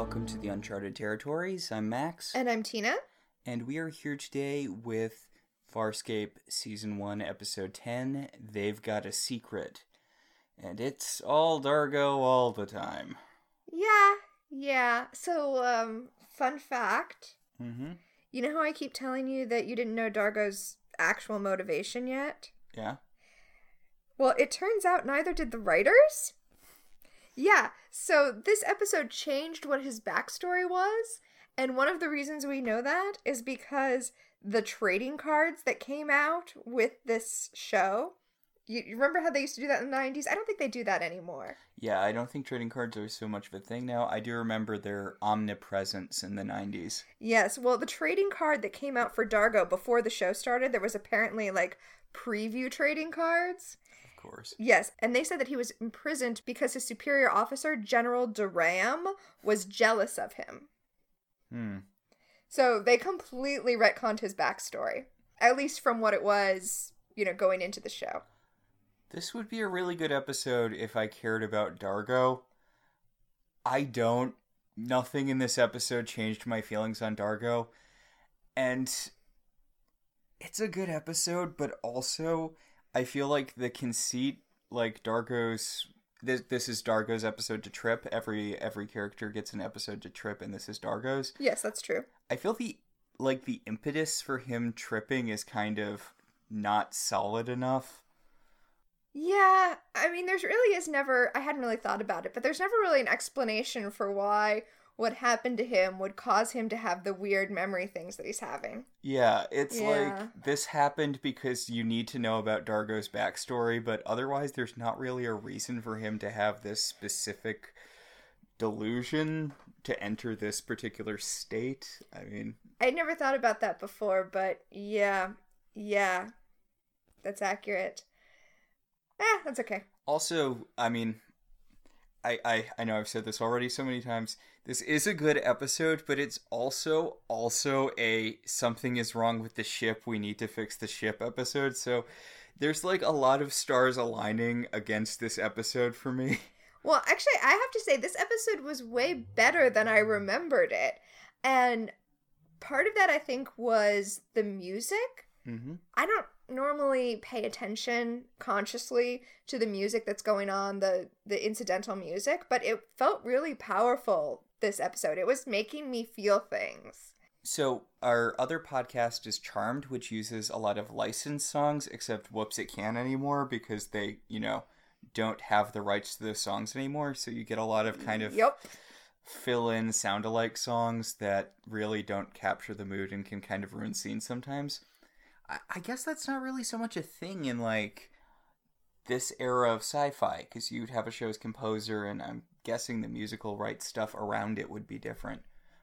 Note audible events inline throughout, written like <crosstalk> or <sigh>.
welcome to the Uncharted Territories. I'm Max, And I'm Tina. and we are here today with Farscape Season 1, Episode 10. They've got a secret. And it's all D'Argo all the time. Yeah, yeah. So, um, fun fact. Mm-hmm. You know how I keep telling you that you didn't know D'Argo's actual motivation yet? Yeah? Well, it turns out neither did the writers. Yeah, so this episode changed what his backstory was, and one of the reasons we know that is because the trading cards that came out with this show. You, you remember how they used to do that in the 90s? I don't think they do that anymore. Yeah, I don't think trading cards are so much of a thing now. I do remember their omnipresence in the 90s. Yes, well, the trading card that came out for D'Argo before the show started, there was apparently like preview trading cards. Course. Yes, and they said that he was imprisoned because his superior officer, General Duram, was jealous of him. Hmm. So they completely retconned his backstory, at least from what it was, you know, going into the show. This would be a really good episode if I cared about D'Argo. I don't. Nothing in this episode changed my feelings on D'Argo. And it's a good episode, but also I feel like the conceit, like D'Argo's this this is D'Argo's episode to trip. Every every character gets an episode to trip, and this is D'Argo's. Yes, that's true. I feel the like the impetus for him tripping is kind of not solid enough. Yeah, I mean, there's really is never, I hadn't really thought about it, but there's never really an explanation for why what happened to him would cause him to have the weird memory things that he's having. Yeah, it's Yeah. like this happened because you need to know about D'Argo's backstory, but otherwise, there's not really a reason for him to have this specific delusion to enter this particular state. I mean, I'd never thought about that before, but yeah, yeah, that's accurate. Eh, that's okay. also, I mean, I, I I know I've said this already so many times. This is a good episode, but it's also also a something is wrong with the ship. We need to fix the ship episode. So there's like a lot of stars aligning against this episode for me. <laughs> Well, actually, I have to say, this episode was way better than I remembered it. And part of that, I think, was the music. Mm-hmm. I don't normally pay attention consciously to the music that's going on, the the incidental music, but it felt really powerful this episode. It was making me feel things. So our other podcast is Charmed, which uses a lot of licensed songs, except whoops, it can't anymore because they, you know, don't have the rights to those songs anymore. So you get a lot of kind of Yep. fill in sound alike songs that really don't capture the mood and can kind of ruin scenes sometimes. I, guess that's not really so much a thing in like this era of sci-fi because you'd have a show's composer and I'm guessing the musical rights stuff around it would be different.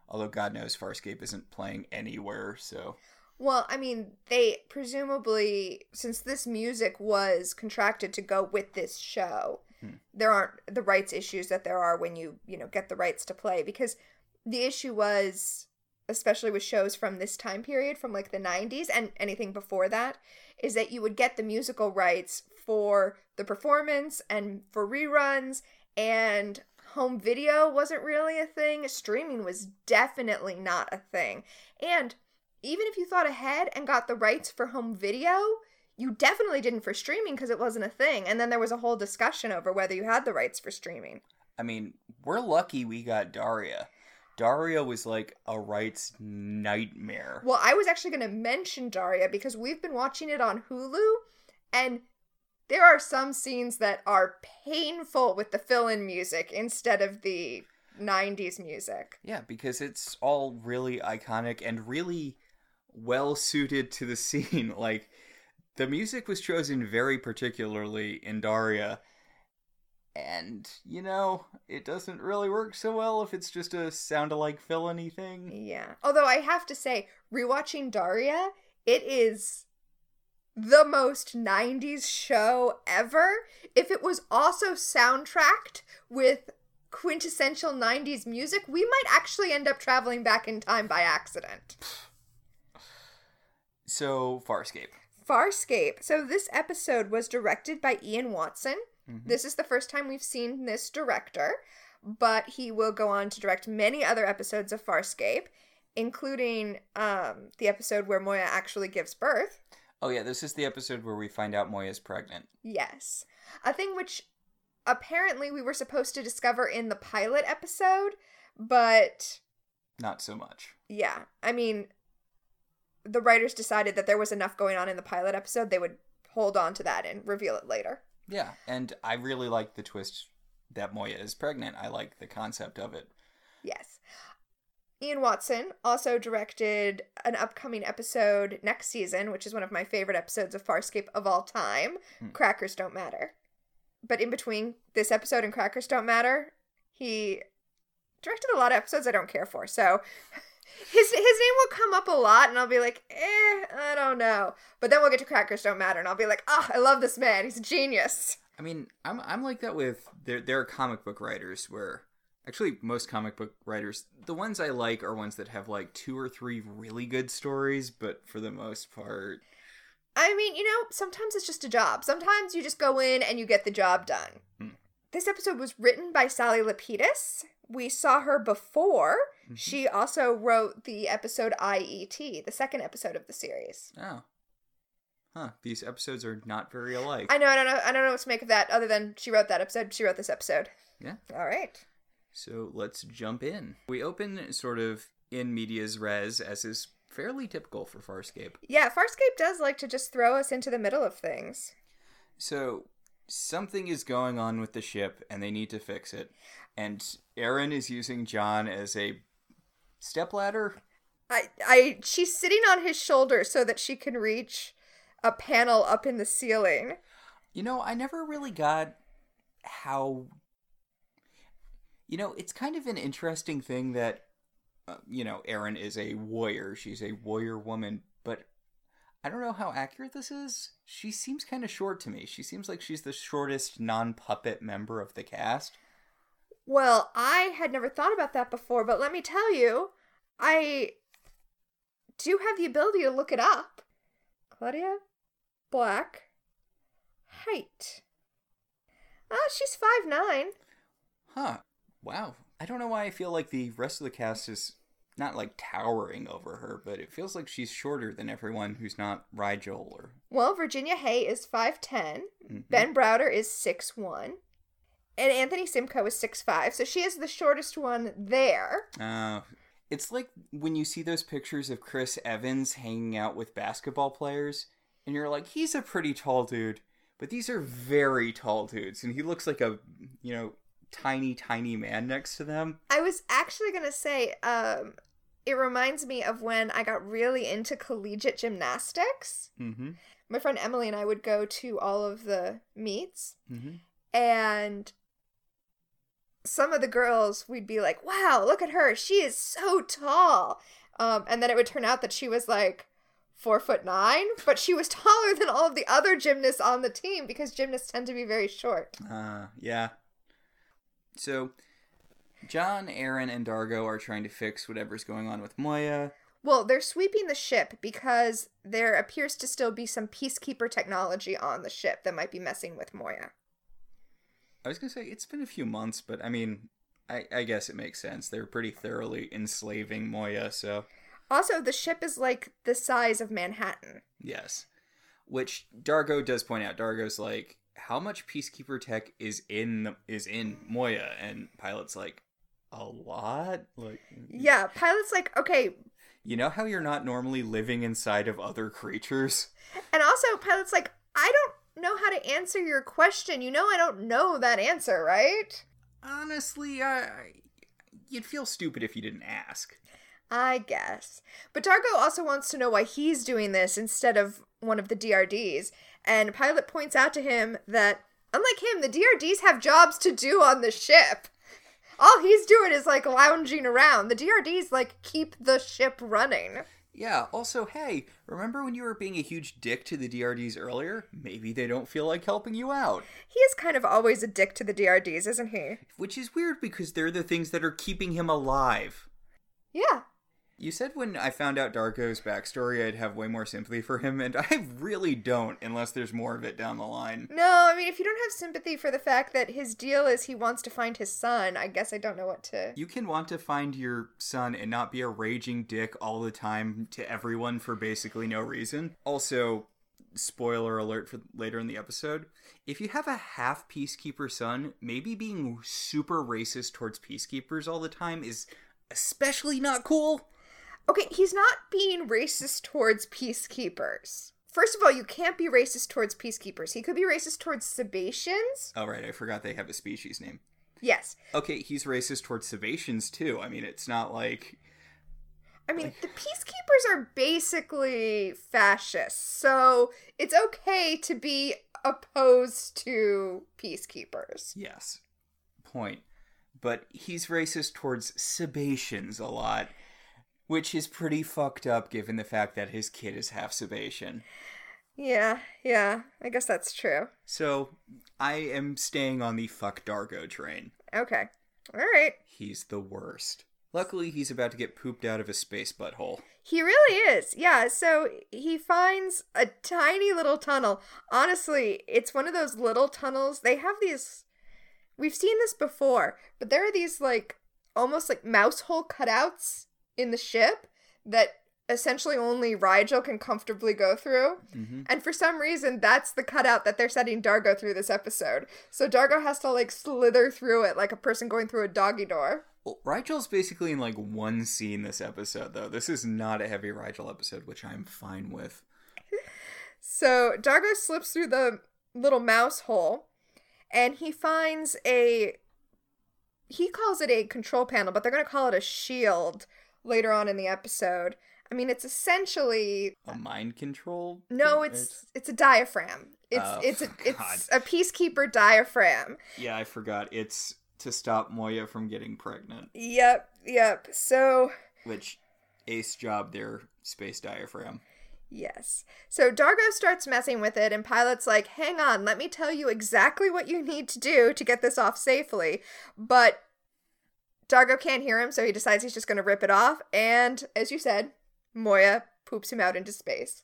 Although God knows Farscape isn't playing anywhere, so Well, I mean, they presumably, since this music was contracted to go with this show, Hmm. there aren't the rights issues that there are when you, you know, get the rights to play. Because the issue was, especially with shows from this time period, from like the 90s and anything before that, is that you would get the musical rights for the performance and for reruns, and home video wasn't really a thing. Streaming was definitely not a thing. And even if you thought ahead and got the rights for home video, you definitely didn't for streaming because it wasn't a thing. And then there was a whole discussion over whether you had the rights for streaming. I mean, we're lucky we got Daria. Daria was like a rights nightmare. Well, I was actually going to mention Daria because we've been watching it on Hulu, and there are some scenes that are painful with the fill in music instead of the 90s music. Yeah, because it's all really iconic and really well suited to the <laughs> scene. Like the music was chosen very particularly in Daria. And, you know, it doesn't really work so well if it's just a sound alike fill anything. Yeah. Although I have to say, rewatching Daria, it is the most 90s show ever. If it was also soundtracked with quintessential 90s music, we might actually end up traveling back in time by accident. So, Farscape. Farscape. So this episode was directed by Ian Watson. Mhm. This is the first time we've seen this director. but he will go on to direct many other episodes of Farscape, including um, the episode where Moya actually gives birth. Oh yeah, this is the episode where we find out Moya's pregnant. Yes. A thing which apparently we were supposed to discover in the pilot episode, but Not so much. yeah, I mean, the writers decided that there was enough going on in the pilot episode, they would hold on to that and reveal it later. Yeah, and I really like the twist that Moya is pregnant. I like the concept of it. Yes. Ian Watson also directed an upcoming episode next season, which is one of my favorite episodes of Farscape of all time Hmm. Crackers Don't Matter. But in between this episode and Crackers Don't Matter, he directed a lot of episodes I don't care for. So <laughs> his his name will come up a lot, and I'll be like, eh, I don't know. But then we'll get to Crackers Don't Matter, and I'll be like, ah, I love this man. He's a genius. I mean, I'm I'm like that with there there are comic book writers where actually most comic book writers the ones I like are ones that have like two or three really good stories, but for the most part, I mean, you know, sometimes it's just a job. Sometimes you just go in and you get the job done. Hmm. This episode was written by Sally Lapidus. We saw her before. Mhm. She also wrote the episode IET, the second episode of the series. oh. Huh, these episodes are not very alike. I know, I don't know, I don't know what to make of that other than she wrote that episode, she wrote this episode. Yeah. All right. So let's jump in. We open sort of in medias res, as is fairly typical for Farscape. Yeah, Farscape does like to just throw us into the middle of things. So something is going on with the ship, and they need to fix it. And Aeryn is using John as a stepladder. I I she's sitting on his shoulder so that she can reach a panel up in the ceiling. You know, I never really got how. You know, it's kind of an interesting thing that, uh, you know, Aeryn is a warrior. She's a warrior woman, but I don't know how accurate this is. She seems kind of short to me. She seems like she's the shortest non puppet member of the cast. Well, I had never thought about that before, but let me tell you, I do have the ability to look it up. Claudia Black height. Ah, she's five nine. Huh. Wow. I don't know why I feel like the rest of the cast is not like towering over her, but it feels like she's shorter than everyone who's not Rygel or. Well, Virginia Hey is 5'10. Mhm. Ben Browder is 6'1. And Anthony Simcoe is 6'5. So she is the shortest one there. Uh, it's like when you see those pictures of Chris Evans hanging out with basketball players, and you're like, he's a pretty tall dude, but these are very tall dudes, and he looks like a, you know, tiny, tiny man next to them. I was actually going to say, um, it reminds me of when I got really into collegiate gymnastics. Mm-hmm. My friend Emily and I would go to all of the meets, Mm-hmm. and some of the girls we'd be like, "Wow, look at her! She is so tall." Um, and then it would turn out that she was like four foot nine, but she was <laughs> taller than all of the other gymnasts on the team because gymnasts tend to be very short. Uh, yeah. So, John, Aeryn, and D'Argo are trying to fix whatever's going on with Moya. Well, they're sweeping the ship because there appears to still be some peacekeeper technology on the ship that might be messing with Moya. I was gonna say it's been a few months, but I mean, I, I guess it makes sense. They're pretty thoroughly enslaving Moya, so Also, the ship is like the size of Manhattan. yes. Which D'Argo does point out. D'Argo's like, how much peacekeeper tech is in the, is in Moya, and Pilot's like, a lot. Like, Yeah, pilot's like, okay, you know how you're not normally living inside of other creatures. And also, Pilot's like, I don't know how to answer your question. You know, I don't know that answer, right? Honestly, I, you'd feel stupid if you didn't ask. I guess. But D'Argo also wants to know why he's doing this instead of one of the DRDs. And Pilot points out to him that, unlike him, the DRDs have jobs to do on the ship. All he's doing is like lounging around. The DRDs like keep the ship running. Yeah, also, hey, remember when you were being a huge dick to the DRDs earlier? Maybe they don't feel like helping you out. He is kind of always a dick to the DRDs, isn't he? Which is weird because they're the things that are keeping him alive. Yeah. You said when I found out D'Argo's backstory, I'd have way more sympathy for him, and <laughs> I really don't, unless there's more of it down the line. No, I mean, if you don't have sympathy for the fact that his deal is he wants to find his son, I guess I don't know what to. You can want to find your son and not be a raging dick all the time to everyone for basically no reason. Also, spoiler alert for later in the episode if you have a half peacekeeper son, maybe being super racist towards peacekeepers all the time is especially not cool. Okay, he's not being racist towards peacekeepers. First of all, you can't be racist towards peacekeepers. He could be racist towards Sebaceans. Oh, right, I forgot they have a species name. Yes. Okay, he's racist towards Sebaceans too. I mean, it's not like. I mean, the peacekeepers are basically fascists, so it's okay to be opposed to peacekeepers. Yes. Point. But he's racist towards Sebaceans a lot, which is pretty fucked up given the fact that his kid is half Sebacean. Yeah, yeah, I guess that's true. So, I am staying on the fuck D'Argo train. Okay. All right. He's the worst. Luckily, he's about to get pooped out of a space butthole. He really is. Yeah, so he finds a tiny little tunnel. Honestly, it's one of those little tunnels. They have these We've seen this before, but there are these like almost like mouse hole cutouts in the ship that essentially only Rygel can comfortably go through. Mm-hmm. And for some reason, that's the cutout that they're setting D'Argo through this episode. So D'Argo has to like slither through it like a person going through a doggy door. Well, Rygel's basically in like one scene this episode, though. This is not a heavy Rygel episode, which I'm fine with. <laughs> So D'Argo slips through the little mouse hole and he finds a he calls it a control panel, but they're going to call it a shield later on in the episode. I mean, it's essentially A mind control? no, thing? it's it's a diaphragm. It's Oh, it's a, <laughs> it's a peacekeeper diaphragm. Yeah, I forgot. It's to stop Moya from getting pregnant, Yep, yep. So which ace job their space diaphragm. Yes. So D'Argo starts messing with it, and Pilot's like, hang on, let me tell you exactly what you need to do to get this off safely. But D'Argo can't hear him, so he decides he's just going to rip it off. And as you said, Moya poops him out into space.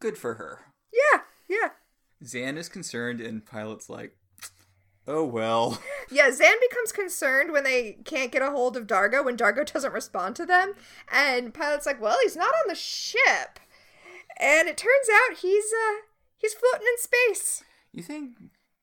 Good for her. Yeah, yeah. Zhaan is concerned, and Pilot's like, oh well. <laughs> Yeah, Zhaan becomes concerned when they can't get a hold of D'Argo, when D'Argo doesn't respond to them. And Pilot's like, well, he's not on the ship. And it turns out he's, uh, he's floating in space. You think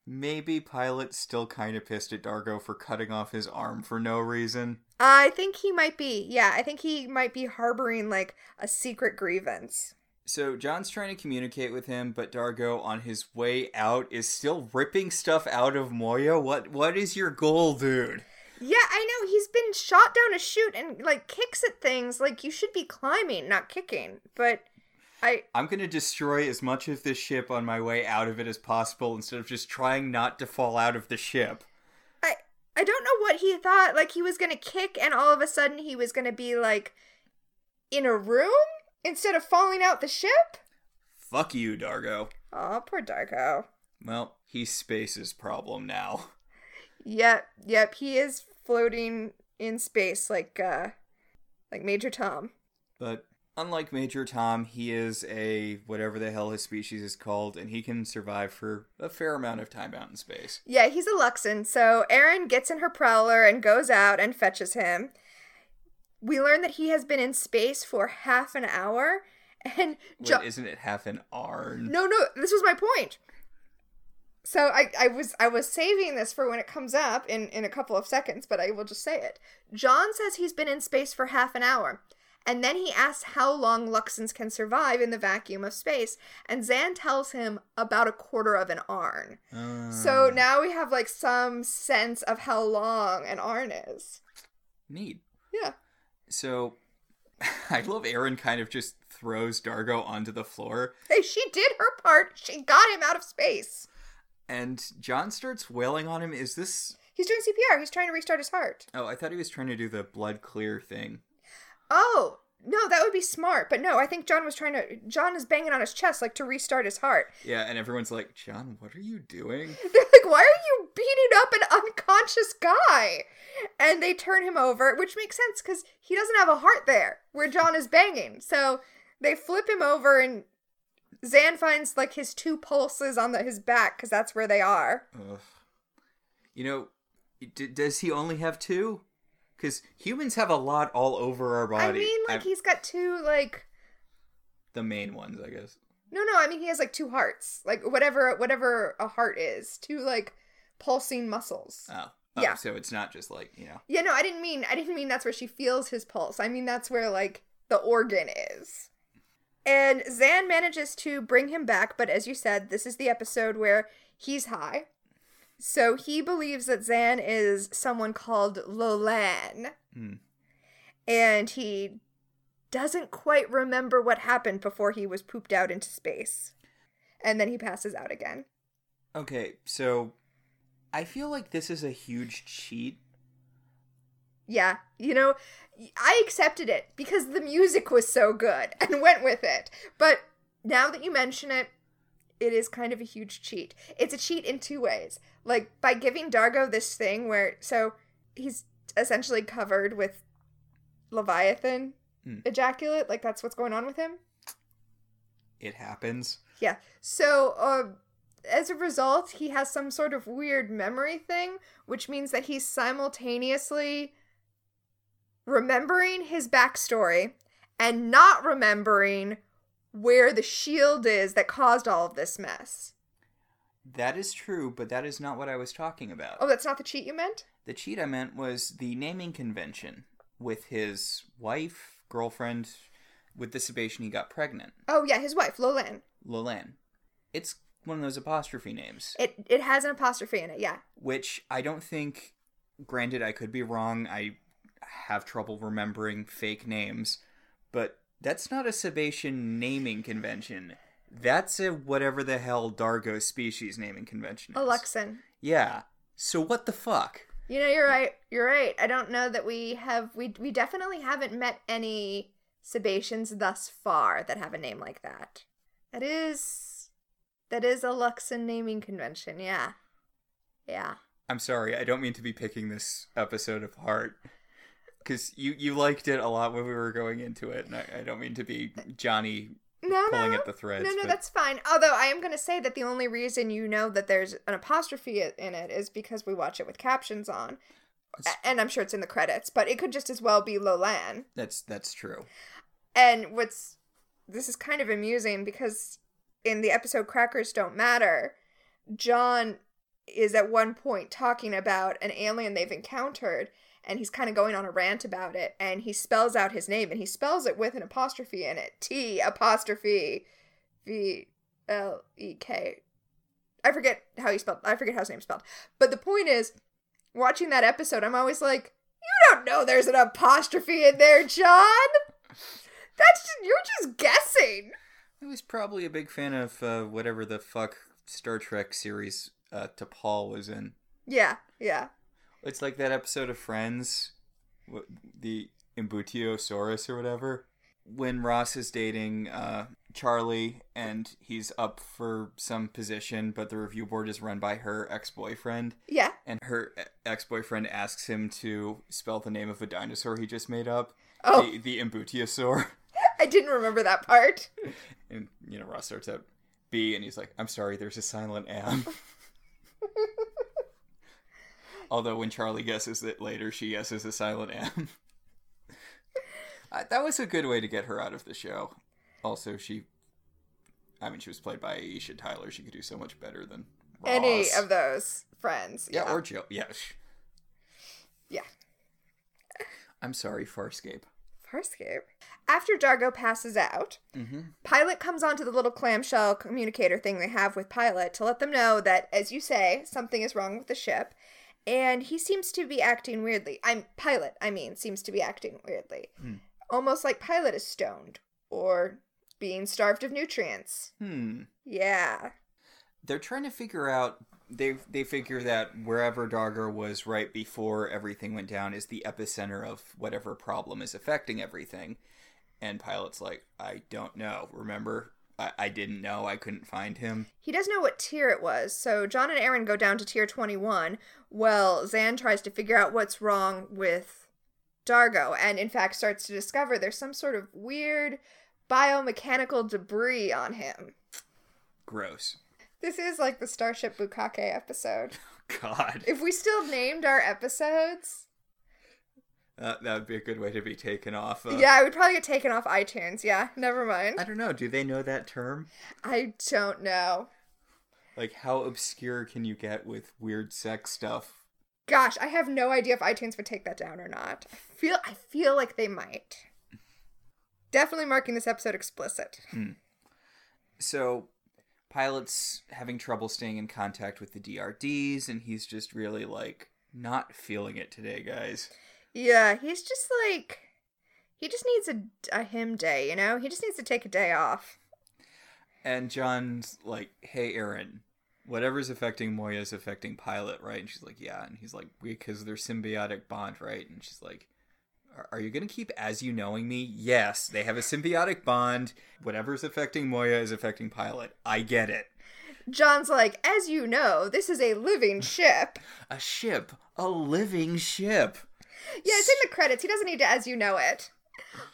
maybe Pilot's still kind of pissed at D'Argo for cutting off his arm for no reason? I think he might be. Yeah, I think he might be harboring like a secret grievance. So John's trying to communicate with him, but D'Argo, on his way out, is still ripping stuff out of Moya. What what is your goal, dude? Yeah, I know. He's been shot down a chute and like kicks at things. Like you should be climbing, not kicking. But I I'm gonna destroy as much of this ship on my way out of it as possible instead of just trying not to fall out of the ship. I I don't know what he thought. Like he was gonna kick, and all of a sudden he was gonna be like in a room instead of falling out the ship. Fuck you, D'Argo. Oh, poor D'Argo. Well, he's Space's problem now. Yep, yep. He is floating in space like uh like Major Tom. But unlike Major Tom, he is a whatever the hell his species is called, and he can survive for a fair amount of time out in space. Yeah, he's a Luxan, so Aeryn gets in her prowler and goes out and fetches him. We learn that he has been in space for half an hour, <laughs> and Wait, isn't it half an arn? no, no, this was my point. So I, I was I was saving this for when it comes up in, in a couple of seconds, but I will just say it. John says he's been in space for half an hour. And then he asks how long Luxans can survive in the vacuum of space, and Zhaan tells him about a quarter of an arn. Uh, So now we have like some sense of how long an arn is. neat. Yeah. So <laughs> I love Aeryn kind of just throws D'Argo onto the floor, Hey, she did her part. She got him out of space. and John starts wailing on him. Is this? He's doing CPR. He's trying to restart his heart. Oh, I thought he was trying to do the blood clear thing. Oh, No, that would be smart, but no, I think John was trying to. John is banging on his chest like to restart his heart. Yeah, and everyone's like, John, what are you doing? <laughs> They're like, "Why are you beating up an unconscious guy?" And they turn him over, which makes sense because he doesn't have a heart there where John is banging. So they flip him over, and Zhaan finds like his two pulses on the, his back because that's where they are. Ugh. You know, d- does he only have two? Because humans have a lot all over our body. I mean, like I'm- he's got two like the main ones, I guess. no, no. I mean, he has like two hearts, like whatever, whatever a heart is, two like pulsing muscles. Oh. oh, Yeah. So it's not just like you know. Yeah, no, I didn't mean I didn't mean that's where she feels his pulse. I mean that's where like the organ is. And Zhaan manages to bring him back, but as you said, this is the episode where he's high. So he believes that Zhaan is someone called Lolan. Hmm. And he doesn't quite remember what happened before he was pooped out into space. And then he passes out again. Okay, so I feel like this is a huge cheat. Yeah, you know, I accepted it because the music was so good and went with it. But now that you mention it, it is kind of a huge cheat. It's a cheat in two ways. Like by giving D'Argo this thing where so he's essentially covered with Leviathan Hmm. ejaculate, like that's what's going on with him. It happens. Yeah. So, uh, as a result, he has some sort of weird memory thing, which means that he's simultaneously remembering his backstory and not remembering where the shield is that caused all of this mess. That is true, but that is not what I was talking about. Oh, that's not the cheat you meant? The cheat I meant was the naming convention with his wife, girlfriend, with the Sebacean he got pregnant, Oh, yeah, his wife, Lolan. Lolan. It's one of those apostrophe names, It it has an apostrophe in it, yeah. which I don't think. Granted, I could be wrong. I have trouble remembering fake names, but that's not a Sebacean naming convention. That's a whatever the hell D'Argo species naming convention is. A Luxan. Yeah. So what the fuck? You know, you're right. You're right. I don't know that we have we we definitely haven't met any Sebaceans thus far that have a name like that. That is that is a Luxan naming convention, yeah. Yeah. I'm sorry, I don't mean to be picking this episode apart. Because you, you liked it a lot when we were going into it, and I, I don't mean to be Johnny No, pulling no. at the threads. no, no, but that's fine. Although I am going to say that the only reason you know that there's an apostrophe in it is because we watch it with captions on. A- And I'm sure it's in the credits, but it could just as well be Lolan. that's that's true. And what's this is kind of amusing because in the episode Crackers Don't Matter, John is at one point talking about an alien they've encountered and he's kind of going on a rant about it and he spells out his name and he spells it with an apostrophe in it. T apostrophe V L E K. I forget how he spelled I forget how his name's spelled. But the point is watching that episode I'm always like you don't know there's an apostrophe in there, John. That's just, you're just guessing. He was probably a big fan of uh, whatever the fuck Star Trek series uh, T'Pol was in. Yeah, yeah. It's like that episode of Friends, the Embutiosaurus or whatever, when Ross is dating uh, Charlie and he's up for some position, but the review board is run by her ex boyfriend, Yeah. and her ex boyfriend asks him to spell the name of a dinosaur he just made up. Oh. The, the Embutiosaur. <laughs> I didn't remember that part. And, you know, Ross starts out B, and he's like, I'm sorry, there's a silent M. <laughs> Although when Charlie guesses it later, she guesses a silent M. Uh, <laughs> that was a good way to get her out of the show. Also, she. I mean, she was played by Aisha Tyler. She could do so much better than Ross. Any of those friends. Yeah, Yeah. or Joe. Yeah. yeah. I'm sorry, Farscape. Farscape. After D'Argo passes out, Mm-hmm. Pilot comes onto the little clamshell communicator thing they have with Pilot to let them know that, as you say, something is wrong with the ship. And he seems to be acting weirdly. I'm Pilot, I mean, seems to be acting weirdly. Hmm. Almost like Pilot is stoned or being starved of nutrients. Hmm. Yeah. they're trying to figure out they they figure that wherever D'Argo was right before everything went down is the epicenter of whatever problem is affecting everything. And Pilot's like, I don't know. Remember, I, I didn't know. I couldn't find him. He does know what tier it was, so John and Aeryn go down to tier 21. Well, Zhaan tries to figure out what's wrong with D'Argo, and in fact starts to discover there's some sort of weird biomechanical debris on him. Gross. This is like the Starship Bukake episode. <laughs> God. If we still named our episodes, Uh, that would be a good way to be taken off. Of. yeah, I would probably get taken off iTunes. Yeah, never mind. I don't know. Do they know that term? I don't know. Like, how obscure can you get with weird sex stuff? Gosh, I have no idea if iTunes would take that down or not. I feel I feel like they might. Definitely marking this episode explicit. So, Pilot's having trouble staying in contact with the DRDs, and he's just really like not feeling it today, guys. Yeah, he's just like he just needs a, a him day, you know? He just needs to take a day off. And John's like, "Hey, Aeryn, whatever's affecting Moya is affecting Pilot, right?" And she's like, "Yeah." And he's like, "Because their symbiotic bond, right?" And she's like, "Are- "Are you gonna keep as you knowing me?" Yes, they have a symbiotic bond. Whatever's affecting Moya is affecting Pilot. I get it. John's like, as you know, this is a living ship. <laughs> A ship, a living ship. Yeah, it's in the credits. He doesn't need to as you know it.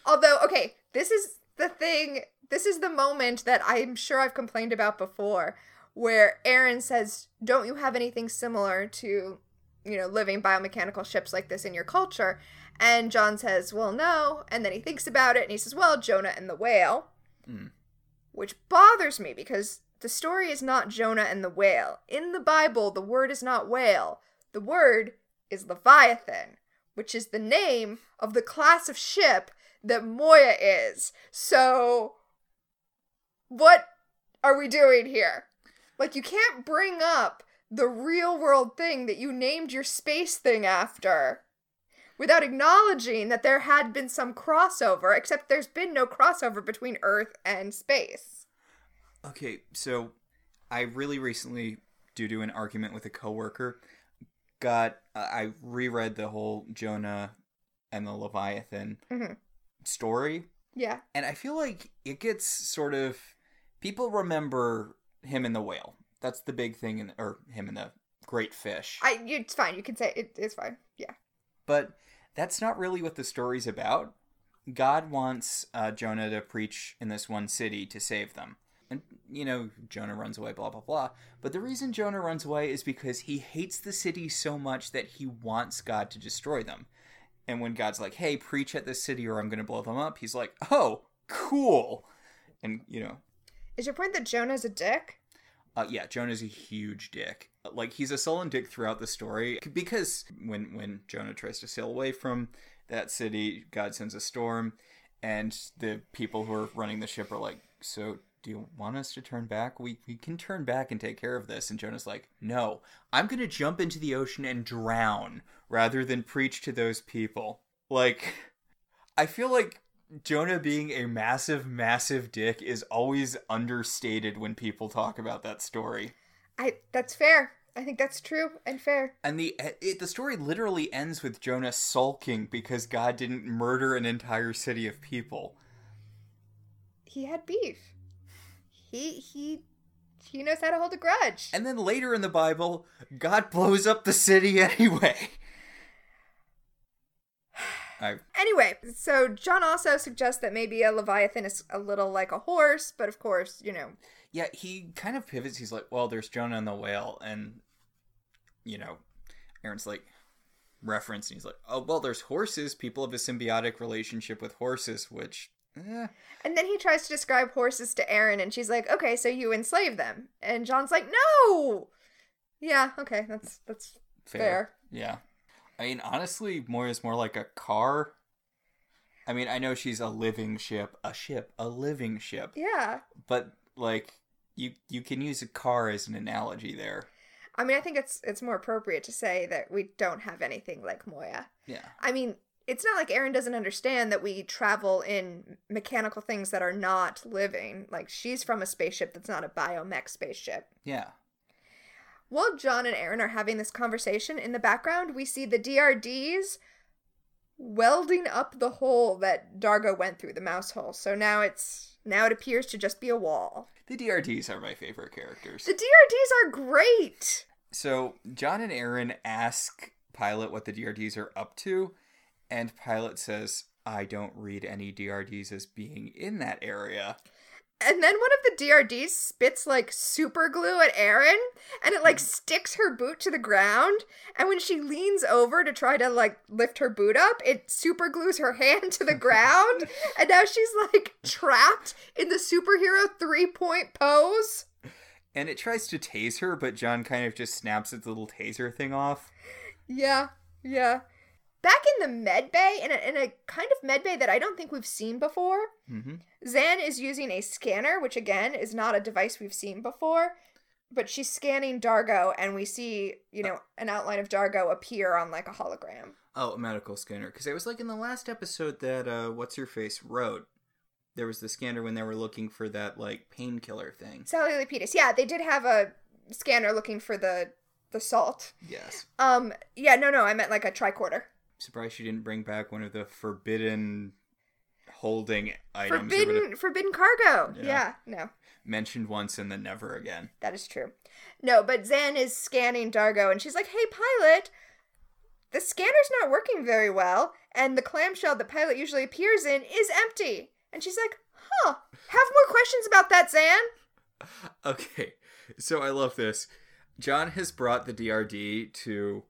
Although, okay, this is the thing. This is the moment that I'm sure I've complained about before, where Aeryn says, "Don't you have anything similar to, you know, living biomechanical ships like this in your culture?" And John says, "Well, no." And then he thinks about it and he says, "Well, Jonah and the whale." Mm. Which bothers me because the story is not Jonah and the whale. In the Bible, the word is not whale. The word is Leviathan, which is the name of the class of ship that Moya is. So, what are we doing here? Like, you can't bring up the real world thing that you named your space thing after without acknowledging that there had been some crossover, except there's been no crossover between Earth and space. Okay, so I really recently, due to an argument with a coworker, got I reread the whole Jonah and the Leviathan Mhm. story, Yeah. and I feel like it gets sort of people remember him and the whale. That's the big thing, in, or him and the great fish. I it's fine. You can say it, it's fine. Yeah. But that's not really what the story's about. God wants uh, Jonah to preach in this one city to save them. And, you know, Jonah runs away, blah, blah, blah. But the reason Jonah runs away is because he hates the city so much that he wants God to destroy them. And when God's like, hey, preach at this city or I'm going to blow them up, he's like, oh, cool. And, you know, Is your point that Jonah's a dick? uh, yeah, Jonah's a huge dick. Like he's a sullen dick throughout the story because when when Jonah tries to sail away from that city, God sends a storm, and the people who are running the ship are like, "So, do you want us to turn back? We we can turn back and take care of this." And Jonah's like, "No, I'm gonna jump into the ocean and drown rather than preach to those people." Like, I feel like Jonah being a massive, massive dick is always understated when people talk about that story. I that's fair. I think that's true and fair. And the it, the story literally ends with Jonah sulking because God didn't murder an entire city of people. He had beef. He he he knows how to hold a grudge. And then later in the Bible, God blows up the city <laughs> anyway. <sighs> I Anyway, so John also suggests that maybe a leviathan is a little like a horse, but of course, you know, yeah, he kind of pivots. He's like, "Well, there's Jonah and the whale," and you know, Aeryn's like reference, and he's like, "Oh, well, there's horses. People have a symbiotic relationship with horses, which." Eh, And then he tries to describe horses to Aeryn, and she's like, "Okay, so you enslave them." And John's like, "No." Yeah, okay, that's that's fair. fair. Yeah. I mean, honestly, Moya's more like a car. I mean, I know she's a living ship, a ship, a living ship, Yeah, but like you you can use a car as an analogy there. I mean, I think it's it's more appropriate to say that we don't have anything like Moya. Yeah. I mean, it's not like Aeryn doesn't understand that we travel in mechanical things that are not living. Like she's from a spaceship that's not a biomech spaceship. Yeah. While John and Aeryn are having this conversation, in the background we see the DRDs welding up the hole that D'Argo went through, the mouse hole. So now it's now it appears to just be a wall. The DRDs are my favorite characters. The DRDs are great. So John and Aeryn ask Pilot what the DRDs are up to, and Pilot says, I don't read any DRDs as being in that area. And then one of the DRDs spits like super glue at Aeryn and it like hmm. sticks her boot to the ground. And when she leans over to try to like lift her boot up, it super glues her <laughs> hand to the ground. and now she's like trapped in the superhero three point pose. And it tries to tase her, but John kind of just snaps its little taser thing off. Yeah, yeah. Back in the med bay, in a, in a kind of med bay that I don't think we've seen before, hmm Zhaan is using a scanner, which again is not a device we've seen before, but she's scanning D'Argo, and we see, you know, an outline of D'Argo appear on like a hologram. Oh, a medical scanner. Because it was like in the last episode that, uh, what's Your face wrote. There was the scanner when they were looking for that, like, painkiller thing. Sally Lapidus. Yeah, they did have a scanner looking for the the salt. Yes. Um, yeah, no, no, I meant like a tricorder. Surprised she didn't bring back one of the forbidden holding items. Forbidden, forbidden cargo. Yeah. yeah, no. Mentioned once and then never again. That is true. No, but Zhaan is scanning D'Argo and she's like, hey, pilot, the scanner's not working very well, and the clamshell that pilot usually appears in is empty. And she's like, huh, have more questions about that, Zhaan? <laughs> Okay, so I love this. John has brought the DRD to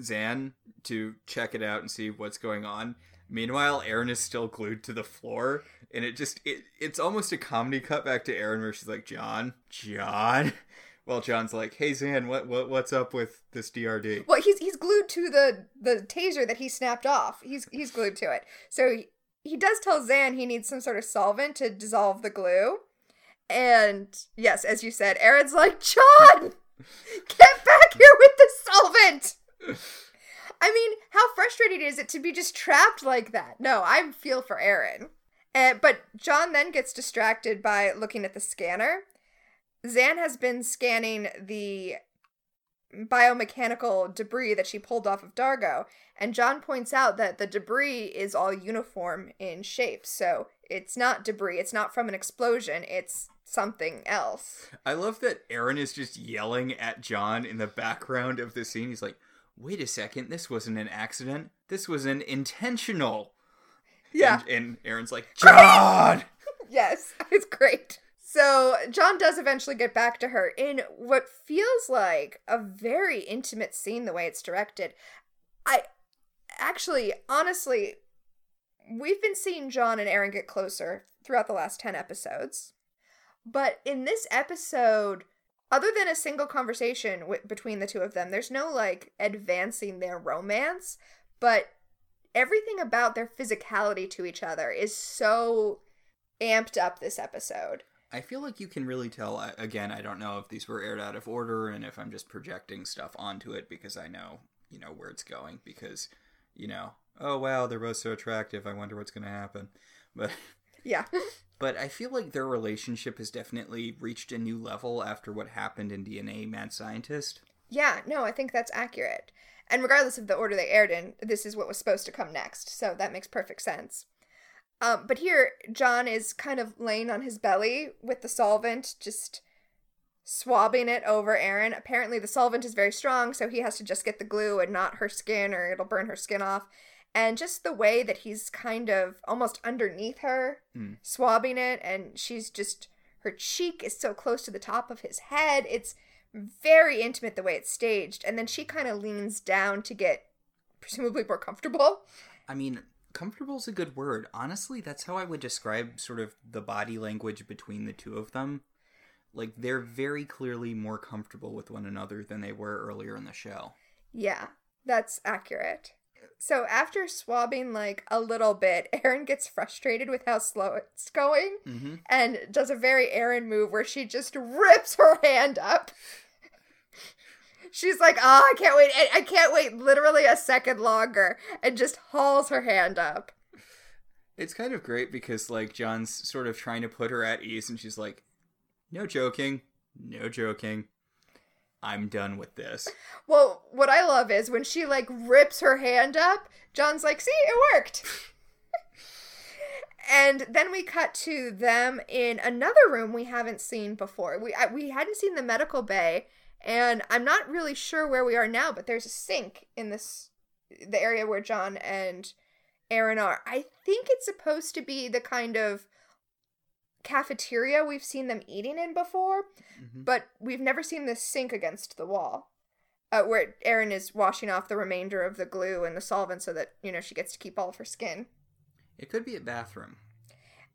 Zhaan to check it out and see what's going on. Meanwhile, Aeryn is still glued to the floor, and it just it, it's almost a comedy cut back to Aeryn where she's like, "John, John." <laughs> Well, John's like, "Hey Zhaan, what what what's up with this DRD?" Well, he's he's glued to the the taser that he snapped off. He's he's glued to it. So he, he does tell Zhaan he needs some sort of solvent to dissolve the glue. And yes, as you said, Aeryn's like, John, <laughs> get back here with the solvent. I mean, how frustrating is it to be just trapped like that? No, I feel for Aeryn. Uh, but John then gets distracted by looking at the scanner. Zhaan has been scanning the biomechanical debris that she pulled off of D'Argo, and John points out that the debris is all uniform in shape. So it's not debris, it's not from an explosion, it's something else. I love that Aeryn is just yelling at John in the background of the scene. He's like, "Wait a second, this wasn't an accident. This was an intentional." Yeah. And, and Aeryn's like, <laughs> "John." Yes, <laughs> it's great. So John does eventually get back to her in what feels like a very intimate scene the way it's directed. I actually, honestly, we've been seeing John and Aeryn get closer throughout the last 10 episodes. But in this episode, other than a single conversation w- between the two of them, there's no like advancing their romance, but everything about their physicality to each other is so amped up this episode. I feel like you can really tell. Again, I don't know if these were aired out of order and if I'm just projecting stuff onto it because I know, you know, where it's going. Because, you know, oh wow, they're both so attractive. I wonder what's going to happen. But, <laughs> Yeah. But I feel like their relationship has definitely reached a new level after what happened in DNA Mad Scientist. yeah, no, I think that's accurate. And regardless of the order they aired in, this is what was supposed to come next, so that makes perfect sense. Um, but here, John is kind of laying on his belly with the solvent, just swabbing it over Aeryn. Apparently, the solvent is very strong, so he has to just get the glue and not her skin, or it'll burn her skin off. And just the way that he's kind of almost underneath her, Mm. swabbing it, and she's just, her cheek is so close to the top of his head. It's very intimate the way it's staged. And then she kind of leans down to get presumably more comfortable. I mean, comfortable is a good word. Honestly, that's how I would describe sort of the body language between the two of them. Like, they're very clearly more comfortable with one another than they were earlier in the show. Yeah, that's accurate. So after swabbing like a little bit, <laughs> Aeryn gets frustrated with how slow it's going Mm-hmm. and does a very Aeryn move where she just rips her hand up. She's like, "Oh, I can't wait. I- I can't wait literally a second longer." And just hauls her hand up. It's kind of great because, like, John's sort of trying to put her at ease, and she's like, no joking, no joking. I'm done with this. Well, what I love is when she like rips her hand up, John's like, "See, it worked." <laughs> and then we cut to them in another room we haven't seen before. We I, we hadn't seen the medical bay, and I'm not really sure where we are now, but there's a sink in this the area where John and Aeryn are. I think it's supposed to be the kind of cafeteria we've seen them eating in before, Mhm. but we've never seen this sink against the wall. Uh, where Aeryn is washing off the remainder of the glue and the solvent so that, you know, she gets to keep all of her skin. It could be a bathroom.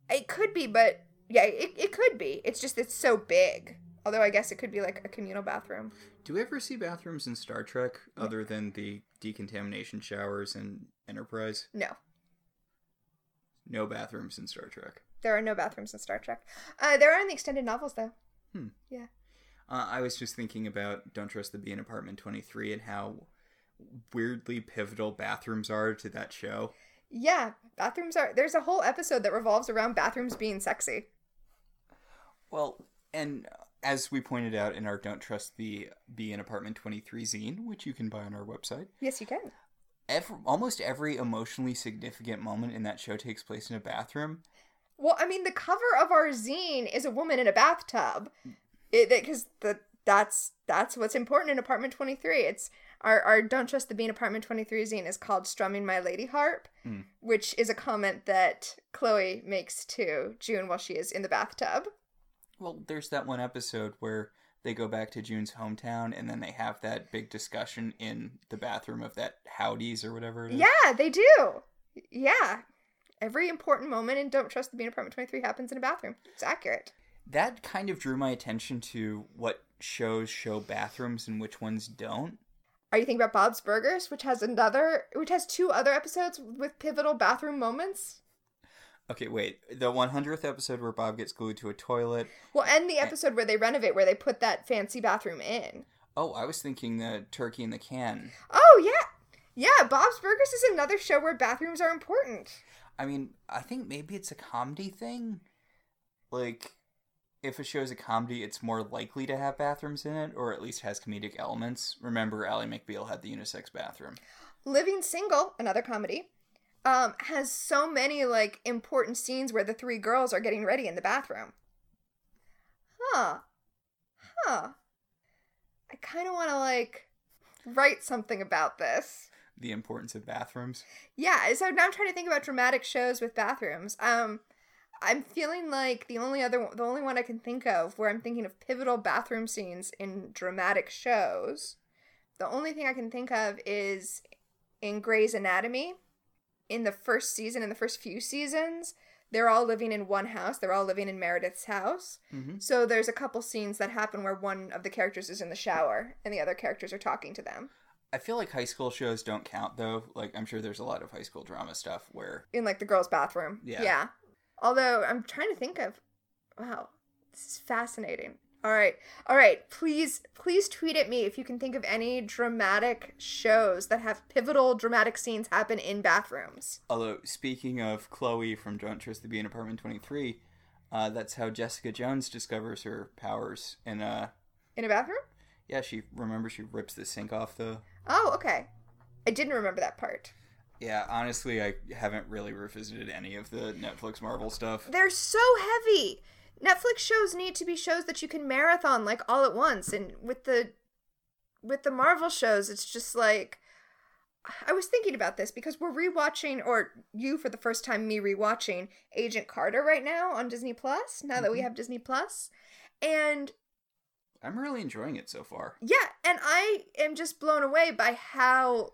It could be, but yeah, it, it could be. It's just, it's so big. Although I guess it could be like a communal bathroom. Do we ever see bathrooms in Star Trek other than the decontamination showers in Enterprise? No, No bathrooms in Star Trek. There are no bathrooms in Star Trek. Uh, there are in the extended novels, though. Uh, I was just thinking about Don't Trust the Bee in Apartment 23 and how weirdly pivotal bathrooms are to that show. Yeah, bathrooms are. There's a whole episode that revolves around bathrooms being sexy. Well, and as we pointed out in our Don't Trust the Bee in Apartment 23 zine, which you can buy on our website, Yes, you can. every, almost every emotionally significant moment in that show takes place in a bathroom. Well, I mean, the cover of our zine is a woman in a bathtub, because the that's that's what's important in Apartment Twenty Three. It's our our Don't Trust the Bean Apartment Twenty Three zine is called "Strumming My Lady Harp," Mm. which is a comment that Chloe makes to June while she is in the bathtub. Well, there's that one episode where they go back to June's hometown and then they have that big discussion in the bathroom of that Howdy's or whatever it is. Yeah, they do. Yeah, every important moment in Don't Trust the Bean Apartment Twenty Three happens in a bathroom. It's accurate. That kind of drew my attention to what shows show bathrooms and which ones don't. Are you thinking about Bob's Burgers, which has another, which has two other episodes with pivotal bathroom moments? Okay, wait. The 100th episode where Bob gets glued to a toilet. Well, and the episode where they renovate, where they put that fancy bathroom in. Oh, I was thinking the turkey in the can. Oh yeah, yeah. Bob's Burgers is another show where bathrooms are important. I mean, I think maybe it's a comedy thing. Like, if a show's a comedy, it's more likely to have bathrooms in it, or at least has comedic elements. Remember, Ally McBeal had the unisex bathroom. Living Single, another comedy, um, has so many like important scenes where the three girls are getting ready in the bathroom. Huh. Huh. I kind of want to like write something about this. The importance of bathrooms. Yeah, so now I'm trying to think about dramatic shows with bathrooms. Um, I'm feeling like the only other, the only one I can think of where I'm thinking of pivotal bathroom scenes in dramatic shows. The only thing I can think of is in Grey's Anatomy. In the first season, in the first few seasons, they're all living in one house. They're all living in Meredith's house. Mm-hmm. So there's a couple scenes that happen where one of the characters is in the shower and the other characters are talking to them. I feel like high school shows don't count, though. Like, I'm sure there's a lot of high school drama stuff where. in like the girls' bathroom. Yeah. Yeah. Although I'm trying to think of wow, this is fascinating. All right. All right. Please please tweet at me if you can think of any dramatic shows that have pivotal dramatic scenes happen in bathrooms. Although, speaking of Chloe from Don't Trust the Bee in Apartment 23, uh, that's how Jessica Jones discovers her powers. And, uh, In a bathroom? yeah, she, remember, she rips the sink off the. Oh, okay. I didn't remember that part. Yeah, honestly, I haven't really revisited any of the Netflix Marvel stuff. They're so heavy. Netflix shows need to be shows that you can marathon like all at once and with the with the Marvel shows it's just like I was thinking about this because we're rewatching or you for the first time me rewatching Agent Carter right now on Disney Plus now that we Mhm. have Disney Plus. And I'm really enjoying it so far. yeah, and I am just blown away by how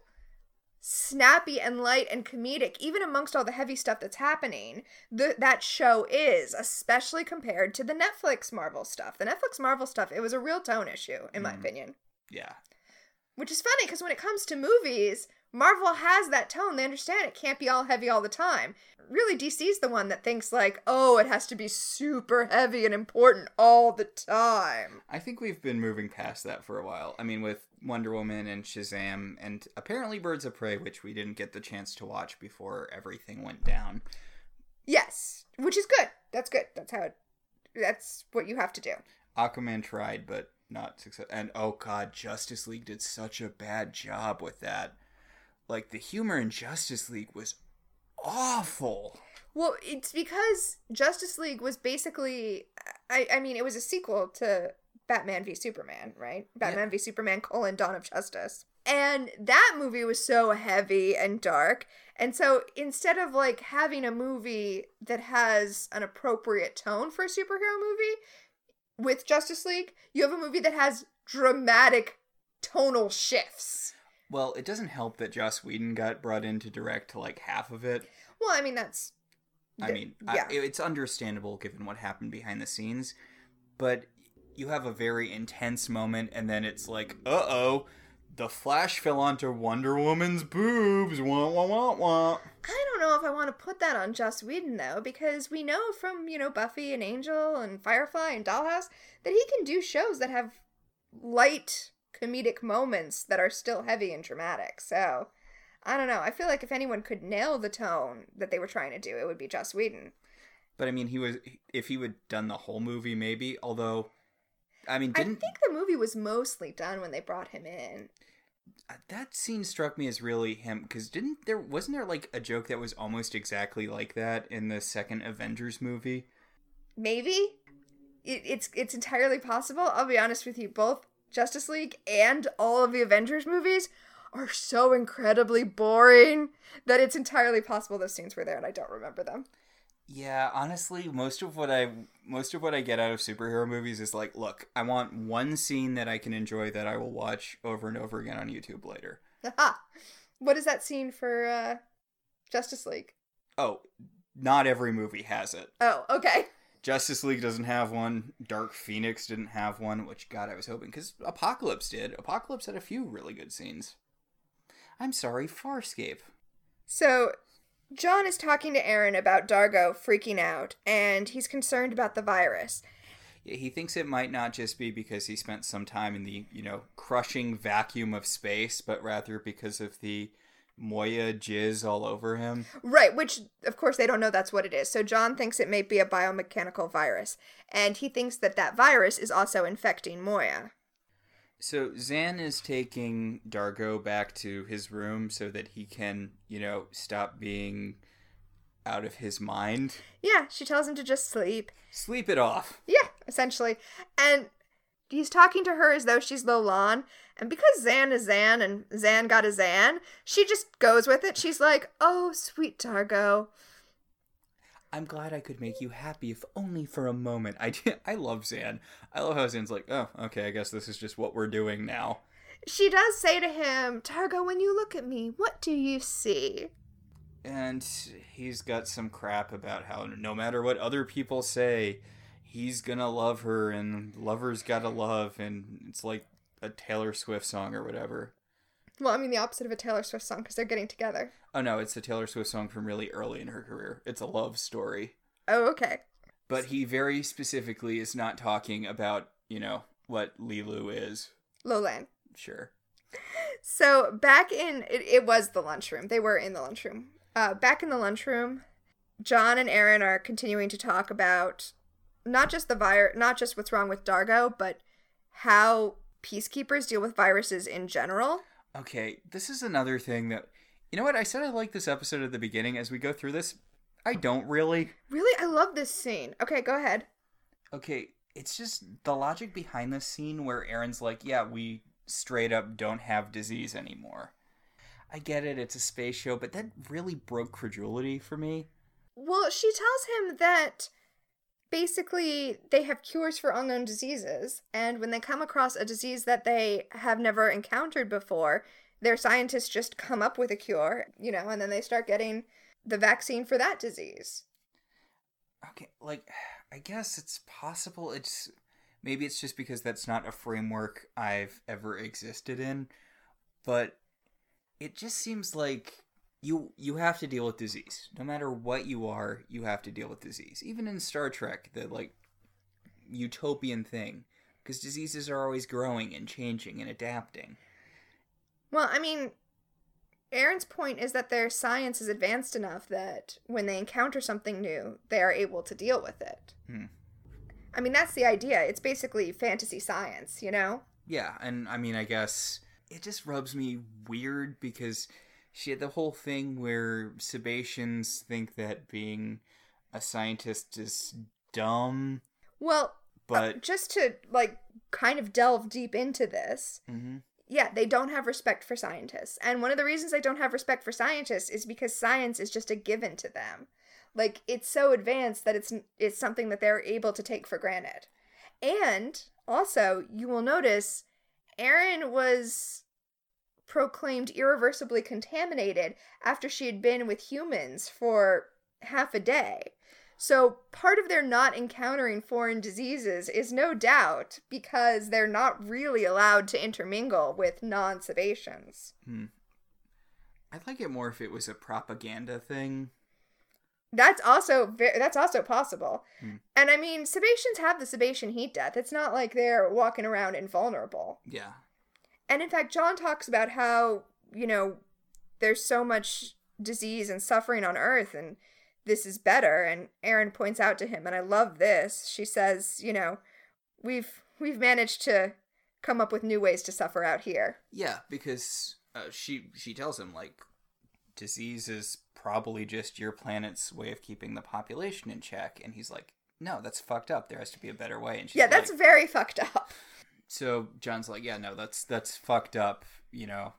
snappy and light and comedic, even amongst all the heavy stuff that's happening, the, that show is, especially compared to the Netflix Marvel stuff. The Netflix Marvel stuff, it was a real tone issue, in my Mhm. opinion. Yeah. Which is funny because when it comes to movies, Marvel has that tone. They understand it can't be all heavy all the time. Really, DC's the one that thinks, like, oh, it has to be super heavy and important all the time. I think we've been moving past that for a while. I mean, with Wonder Woman and Shazam, and apparently Birds of Prey, which we didn't get the chance to watch before everything went down. Yes, which is good. That's good. That's how it. That's what you have to do. Aquaman tried, but not success. And oh god, Justice League did such a bad job with that. Like the humor in Justice League was awful. Well, it's because Justice League was basically I I mean, it was a sequel to Batman v Superman, right? Batman v Superman colon Dawn of Justice. And that movie was so heavy and dark. And so instead of like having a movie that has an appropriate tone for a superhero movie with Justice League, you have a movie that has dramatic tonal shifts. Well, it doesn't help that Joss Whedon got brought in to direct like half of it. Well, I mean that's I mean, yeah. I, it's understandable given what happened behind the scenes, but you have a very intense moment, and then it's like, uh oh, the Flash fell onto Wonder Woman's boobs. Wah wah wah wah. I don't know if I want to put that on Joss Whedon though, because we know from you know Buffy and Angel and Firefly and Dollhouse that he can do shows that have light comedic moments that are still heavy and dramatic. So I don't know. I feel like if anyone could nail the tone that they were trying to do, it would be Joss Whedon. But I mean, he was if he would done the whole movie, maybe. Although, I mean, didn't I think the movie was mostly done when they brought him in. Uh, that scene struck me as really him because didn't there wasn't there like a joke that was almost exactly like that in the second Avengers movie? Maybe it, it's it's entirely possible. I'll be honest with you, both Justice League and all of the Avengers movies are so incredibly boring that it's entirely possible those scenes were there and I don't remember them. Yeah, honestly, most of what I most of what I get out of superhero movies is like, look, I want one scene that I can enjoy that I will watch over and over again on YouTube later. Aha. <laughs> What is that scene for uh, Justice League? Oh, not every movie has it. Oh, okay. <laughs> Justice League doesn't have one. Dark Phoenix didn't have one, which God, I was hoping because Apocalypse did. Apocalypse had a few really good scenes. I'm sorry, Farscape. So John is talking to Aeryn about D'Argo freaking out, and he's concerned about the virus. Yeah, he thinks it might not just be because he spent some time in the, you know, crushing vacuum of space, but rather because of the Moya jizz all over him. Right, which of course they don't know that's what it is. So John thinks it may be a biomechanical virus, and he thinks that that virus is also infecting Moya. So Zhaan is taking D'Argo back to his room so that he can, you know, stop being out of his mind. Yeah, she tells him to just sleep. Sleep it off. Yeah, essentially. And he's talking to her as though she's Lolan. And because Zhaan is Zhaan and Zhaan got a Zhaan, she just goes with it. She's like, oh, sweet D'Argo. I'm glad I could make you happy, if only for a moment. I, <laughs> I love Zhaan. I love how Zhaan's like, oh, okay, I guess this is just what we're doing now. She does say to him, D'Argo, when you look at me, what do you see? And he's got some crap about how no matter what other people say, he's gonna love her, and lovers gotta love, and it's like a Taylor Swift song or whatever. Well, I mean the opposite of a Taylor Swift song because they're getting together. Oh no, it's a Taylor Swift song from really early in her career. It's a love story. Oh, okay. But he very specifically is not talking about, you know, what Lilu is. Lolan. Sure. So back in it, it was the lunchroom. They were in the lunchroom. Uh, back in the lunchroom, John and Aeryn are continuing to talk about not just the virus, not just what's wrong with D'Argo, but how peacekeepers deal with viruses in general. Okay, this is another thing that you know what I said I like this episode at the beginning as we go through this. I don't really. Really, I love this scene. Okay, go ahead. Okay, it's just the logic behind this scene where Aeryn's like, "Yeah, we straight up don't have disease anymore." I get it, it's a space show, but that really broke credulity for me. Well, she tells him that basically they have cures for unknown diseases, and when they come across a disease that they have never encountered before, their scientists just come up with a cure, you know, and then they start getting the vaccine for that disease. Okay, like <sighs> I guess it's possible it's maybe it's just because that's not a framework I've ever existed in, but it just seems like you you have to deal with disease. No matter what you are, you have to deal with disease. Even in Star Trek, the like utopian thing, because diseases are always growing and changing and adapting. Well, I mean, Aeryn's point is that their science is advanced enough that when they encounter something new, they are able to deal with it. Hmm. I mean, that's the idea. It's basically fantasy science, you know? Yeah, and I mean, I guess it just rubs me weird because she had the whole thing where Sebaceans think that being a scientist is dumb. Well, uh, But just to like kind of delve deep into this, Mhm. yeah, they don't have respect for scientists. And one of the reasons they don't have respect for scientists is because science is just a given to them. Like it's so advanced that it's it's something that they're able to take for granted. And also, you will notice Aeryn was proclaimed irreversibly contaminated after she had been with humans for half a day. So, part of their not encountering foreign diseases is no doubt because they're not really allowed to intermingle with non Sebaceans. I'd like it more if it was a propaganda thing. That's also that's also possible. Hmm. And I mean, Sebaceans have the Sebacean heat death. It's not like they're walking around invulnerable. Yeah. And in fact, John talks about how, you know, there's so much disease and suffering on Earth and this is better. And Aeryn points out to him, and I love this. She says, you know, we've we've managed to come up with new ways to suffer out here. Yeah, because uh, she she tells him like disease is probably just your planet's way of keeping the population in check, and he's like, no, that's fucked up. There has to be a better way. And she's yeah, that's like- very fucked up. So John's like, yeah, no, that's that's fucked up. You know,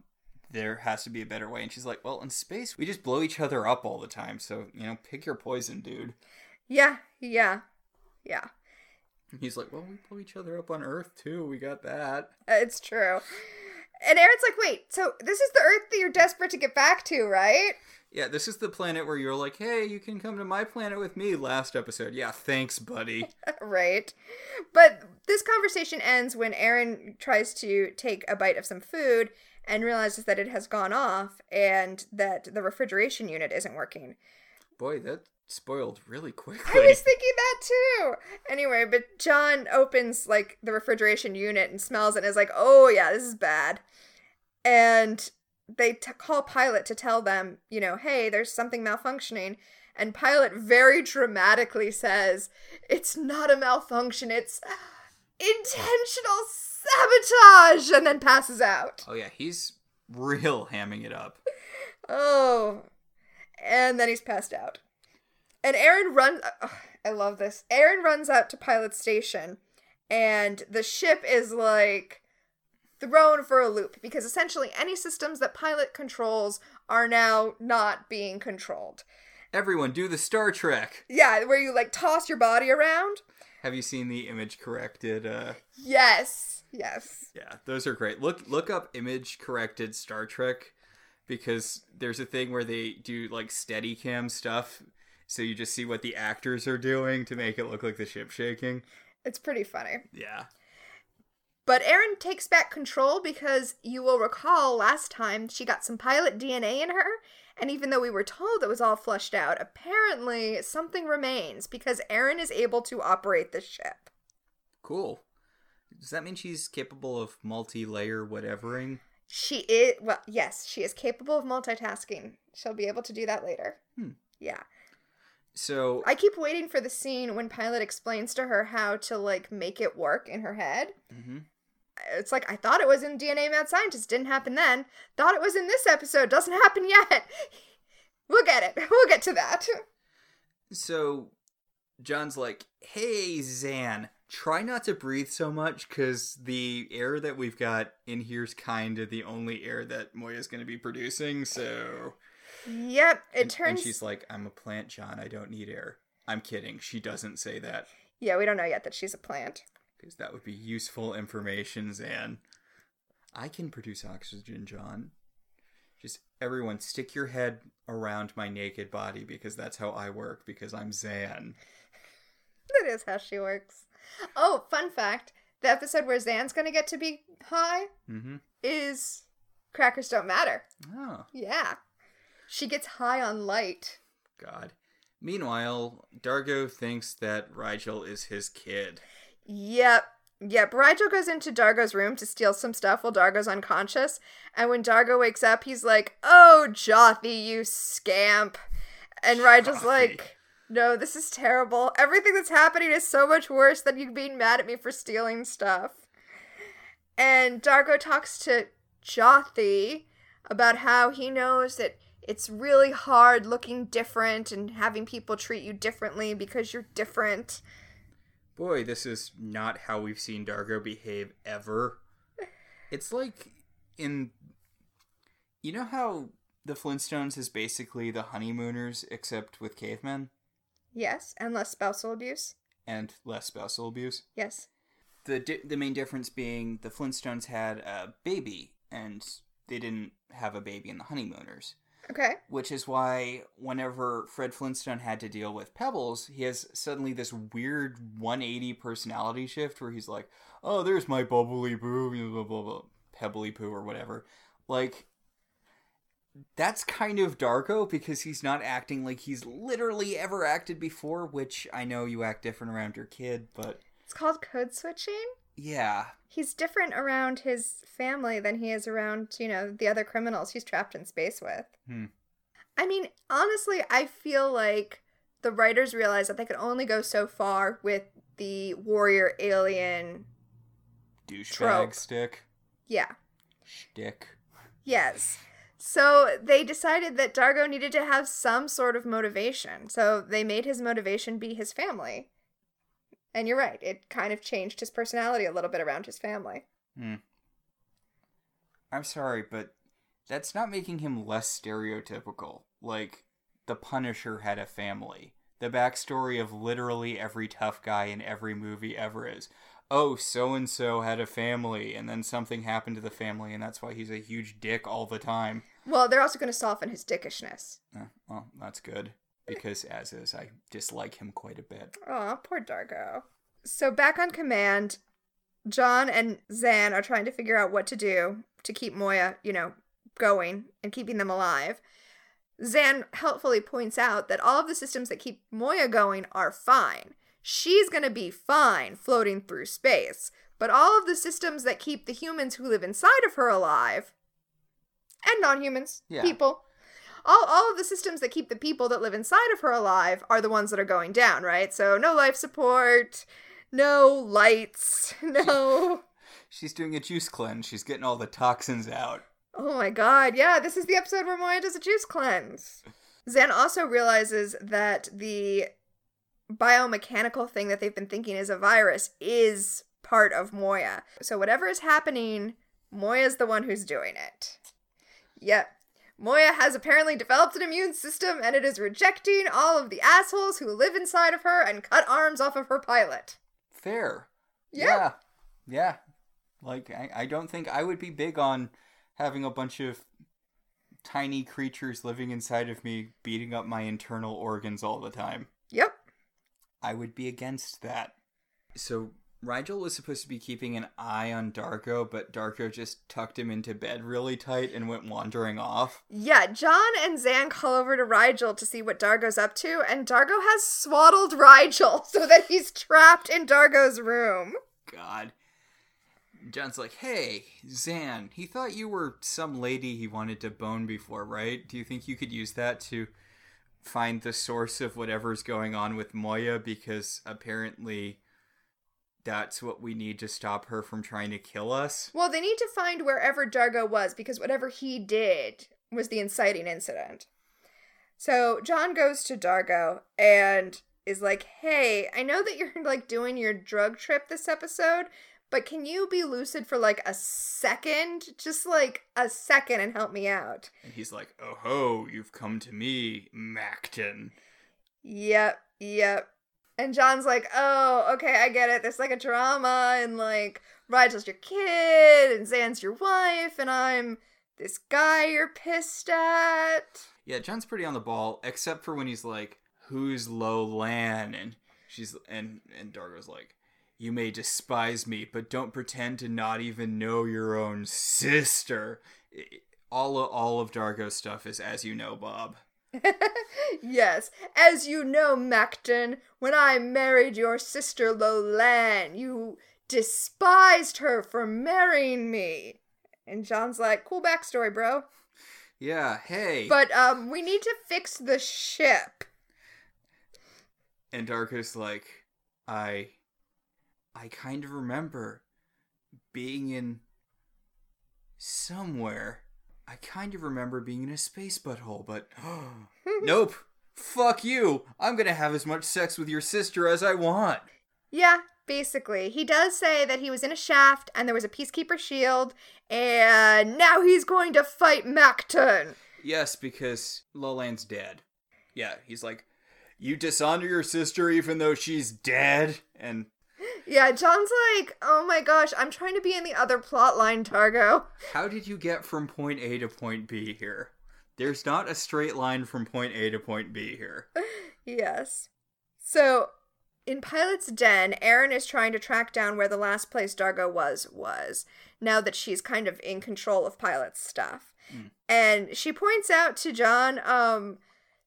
there has to be a better way. And she's like, well, in space we just blow each other up all the time. So you know, pick your poison, dude. Yeah, yeah, yeah. And he's like, well, we blow each other up on Earth too. We got that. It's true. And Aeryn's like, wait, so this is the Earth that you're desperate to get back to, right? Yeah, this is the planet where you're like, hey, you can come to my planet with me. Last episode, yeah, thanks, buddy. <laughs> right. But this conversation ends when Aeryn tries to take a bite of some food and realizes that it has gone off and that the refrigeration unit isn't working. Boy, that spoiled really quickly. I was thinking that too. Anyway, but John opens like the refrigeration unit and smells it and is like, "Oh yeah, this is bad." And they t- call Pilot to tell them, you know, "Hey, there's something malfunctioning." And Pilot very dramatically says, "It's not a malfunction. It's intentional sabotage." And then passes out. Oh yeah, he's real hamming it up. Oh. And then he's passed out. And Aeryn runs. ugh, I love this. Aeryn runs out to Pilot Station, and the ship is like thrown for a loop because essentially any systems that Pilot controls are now not being controlled. Everyone, do the Star Trek. Yeah, where you like toss your body around. Have you seen the image corrected? Uh, Yes. Yes. yeah, those are great. Look, look up image corrected Star Trek because there's a thing where they do like steady cam stuff, so you just see what the actors are doing to make it look like the ship shaking. It's pretty funny. Yeah. But Aeryn takes back control because you will recall last time she got some pilot DNA in her, and even though we were told it was all flushed out, apparently something remains because Aeryn is able to operate the ship. Cool. Does that mean she's capable of multi-layer whatevering? She is, well, yes, she is capable of multitasking. She'll be able to do that later. Hmm. Yeah. So I keep waiting for the scene when Pilot explains to her how to, like, make it work in her head. Mhm. It's like, I thought it was in DNA Mad Scientist. Didn't happen then. Thought it was in this episode. Doesn't happen yet. <laughs> We'll get it. <laughs> We'll get to that. So John's like, "Hey Zhaan, try not to breathe so much cuz the air that we've got in here's kind of the only air that Moya's going to be producing." So Yep. It and, turns. and she's like, "I'm a plant, John. I don't need air." I'm kidding. She doesn't say that Yeah, we don't know yet that she's a plant. because that would be useful information, Zhaan. I can produce oxygen, John. Just everyone stick your head around my naked body because that's how I work because I'm Zhaan. <laughs> That is how she works. Oh, fun fact the episode where Zhaan's gonna get to be high Mhm. is Crackers Don't Matter. Oh. Yeah. She gets high on light. God. Meanwhile, D'Argo thinks that Rygel is his kid. Yep. Yep. Rygel goes into D'Argo's room to steal some stuff while D'Argo's unconscious. And when D'Argo wakes up, he's like, Oh, Jothee, you scamp. And Rygel's Jothee. like, no, this is terrible. Everything that's happening is so much worse than you being mad at me for stealing stuff. And D'Argo talks to Jotham about how he knows that it's really hard looking different and having people treat you differently because you're different. Boy, this is not how we've seen D'Argo behave ever. <laughs> It's like in. You know how the Flintstones is basically the honeymooners except with cavemen? Yes, and less spousal abuse. And less spousal abuse? Yes. The, di- the main difference being the Flintstones had a baby and they didn't have a baby in the honeymooners. Okay. Which is why whenever Fred Flintstone had to deal with Pebbles, he has suddenly this weird 180 personality shift where he's like, "Oh, there's my bubbly boo, blah blah blah, pebbly poo or whatever." Like that's kind of D'Argo because he's not acting like he's literally ever acted before, which I know you act different around your kid, but It's called code switching. Yeah. He's different around his family than he is around, you know, the other criminals he's trapped in space with. Hmm. I mean, honestly, I feel like the writers realized that they could only go so far with the warrior alien. Douchebag stick. Yeah. Shtick. Yes. So they decided that D'Argo needed to have some sort of motivation. So they made his motivation be his family. And you're right, it kind of changed his personality a little bit around his family. Hmm. I'm sorry, but that's not making him less stereotypical. Like, the Punisher had a family. The backstory of literally every tough guy in every movie ever is oh, so and so had a family, and then something happened to the family, and that's why he's a huge dick all the time. Well, they're also going to soften his dickishness. Well, that's good. Because, as is, I dislike him quite a bit. Oh, poor D'Argo. So back on command, John and Zhaan are trying to figure out what to do to keep Moya, you know, going and keeping them alive. Zhaan helpfully points out that all of the systems that keep Moya going are fine. She's gonna be fine floating through space. But all of the systems that keep the humans who live inside of her alive, and non humans, Yeah. people, all, all of the systems that keep the people that live inside of her alive are the ones that are going down, right? So no life support, no lights, <laughs> no. She's doing a juice cleanse. She's getting all the toxins out. Oh my god, yeah, this is the episode where Moya does a juice cleanse. Zhaan also realizes that the biomechanical thing that they've been thinking is a virus is part of Moya. So whatever is happening, Moya's the one who's doing it. Yep. Moya has apparently developed an immune system and it is rejecting all of the assholes who live inside of her and cut arms off of her pilot. Fair. Yeah. Yeah. Yeah. Like, I, I don't think I would be big on having a bunch of tiny creatures living inside of me beating up my internal organs all the time. Yep. I would be against that. So, Rygel was supposed to be keeping an eye on D'Argo, but D'Argo just tucked him into bed really tight and went wandering off. Yeah, John and Zhaan call over to Rygel to see what D'Argo's up to, and D'Argo has swaddled Rygel <laughs> so that he's trapped in D'Argo's room. God. John's like, hey, Zhaan, he thought you were some lady he wanted to bone before, right? Do you think you could use that to find the source of whatever's going on with Moya? Because apparently that's what we need to stop her from trying to kill us. Well, they need to find wherever D'Argo was because whatever he did was the inciting incident. So John goes to D'Argo and is like, "Hey, I know that you're like doing your drug trip this episode, but can you be lucid for like a second? Just like a second and help me out." And he's like, oh ho, you've come to me, Macton. Yep, yep. And John's like, oh, okay, I get it. There's like a drama, and like Rygel's your kid, and Zhaan's your wife, and I'm this guy you're pissed at. Yeah, John's pretty on the ball, except for when he's like, "Who's Lo Lan?" and she's and and D'Argo's like, "You may despise me, but don't pretend to not even know your own sister." All all of D'Argo's stuff is as you know, Bob. <laughs> yes, as you know, Macton, when I married your sister Lolan, you despised her for marrying me. And John's like, cool backstory, bro. Yeah, hey. But um, we need to fix the ship. And Dargo's like, I I kind of remember being in somewhere. I kind of remember being in a space butthole, but <gasps> nope. Fuck you. I'm gonna have as much sex with your sister as I want. Yeah, basically. He does say that he was in a shaft and there was a peacekeeper shield, and now he's going to fight Macton. Yes, because Lolan's dead. Yeah, he's like, You dishonor your sister even though she's dead? And Yeah, John's like, oh my gosh, I'm trying to be in the other plot line, D'Argo. how did you get from point A to point B here? There's not a straight line from point A to point B here. Yes. So, in Pilot's Den, Aeryn is trying to track down where the last place D'Argo was was, now that she's kind of in control of Pilot's stuff. And she points out to John, um,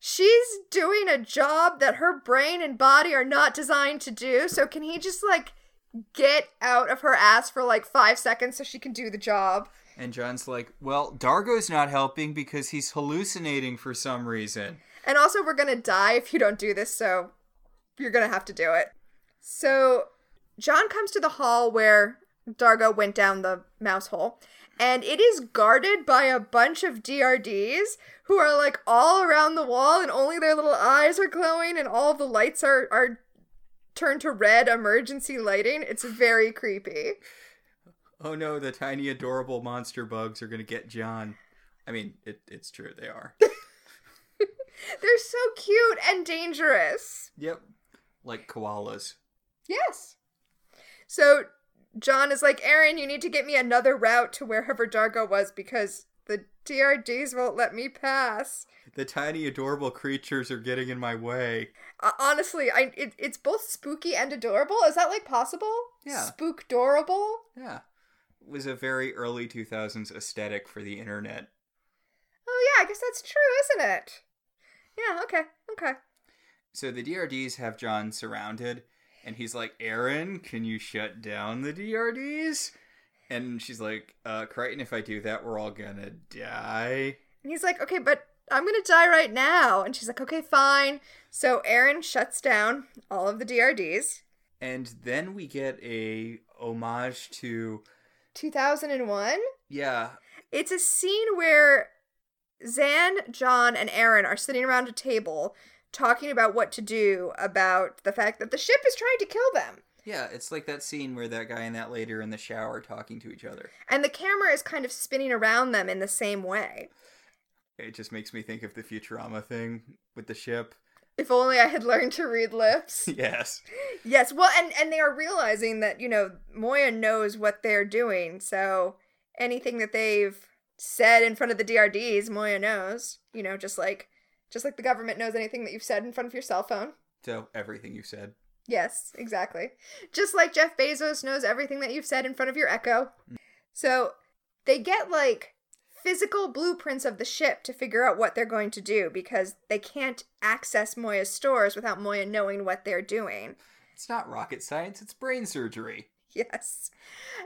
she's doing a job that her brain and body are not designed to do, so can he just, like, get out of her ass for, like, five seconds so she can do the job? And John's like, Well, D'Argo's not helping because he's hallucinating for some reason. And also, we're gonna die if you don't do this, so you're gonna have to do it. So, John comes to the hall where D'Argo went down the mouse hole, and it is guarded by a bunch of DRDs who are like all around the wall, and only their little eyes are glowing, and all the lights are, are turned to red emergency lighting. It's very creepy. Oh no, the tiny adorable monster bugs are gonna get John. I mean, it, it's true, they are. <laughs> They're so cute and dangerous. yep. Like koalas. Yes. So John is like, Aeryn, you need to get me another route to wherever D'Argo was because the DRDs won't let me pass. The tiny adorable creatures are getting in my way. Uh, honestly, I it, it's both spooky and adorable. Is that like possible? Yeah. Spook adorable. Yeah. It was a very early 2000s aesthetic for the internet. Oh yeah, I guess that's true, isn't it? Yeah. Okay. Okay. So the DRDs have John surrounded, and he's like, Aeryn, can you shut down the DRDs? And she's like, uh, Crichton, if I do that, we're all gonna die. And he's like, okay, but I'm gonna die right now. And she's like, okay, fine. So Aeryn shuts down all of the DRDs. And then we get a homage to, 2001. yeah, It's a scene where Zhaan, John, and Aeryn are sitting around a table talking about what to do about the fact that the ship is trying to kill them. yeah, it's like that scene where that guy and that lady are in the shower talking to each other. And the camera is kind of spinning around them in the same way. It just makes me think of the Futurama thing with the ship. If only I had learned to read lips. <laughs> yes. yes, well, and, and they are realizing that, you know, Moya knows what they're doing. So anything that they've said in front of the DRDs, Moya knows. You know, just like just like the government knows anything that you've said in front of your cell phone. So, everything you said. Yes, exactly. Just like Jeff Bezos knows everything that you've said in front of your Echo. Mm. So they get like physical blueprints of the ship to figure out what they're going to do because they can't access Moya's stores without Moya knowing what they're doing. It's not rocket science, it's brain surgery. <laughs> Yes.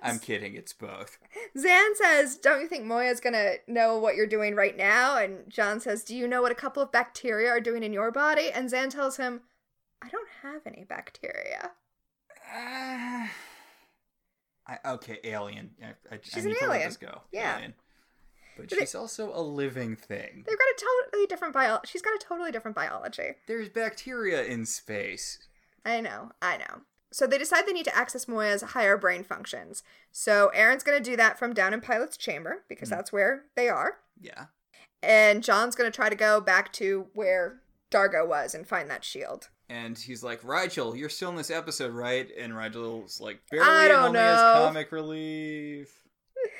I'm kidding, it's both. Zhaan says, Don't you think Moya's gonna know what you're doing right now? And John says, Do you know what a couple of bacteria are doing in your body? And Zhaan tells him, I don't have any bacteria. Uh, <sighs> I, okay, alien. I, I, She's I an need to let alien. this go. Yeah. Alien. But she's also a living thing. They've got a totally different bio. She's got a totally different biology. There's bacteria in space. I know, I know. So they decide they need to access Moya's higher brain functions. So Aeryn's going to do that from down in Pilot's chamber because mm. that's where they are. Yeah. And John's going to try to go back to where D'Argo was and find that shield. And he's like, Rygel, you're still in this episode, right? And Rygel's like, I don't only as know." comic relief. <laughs>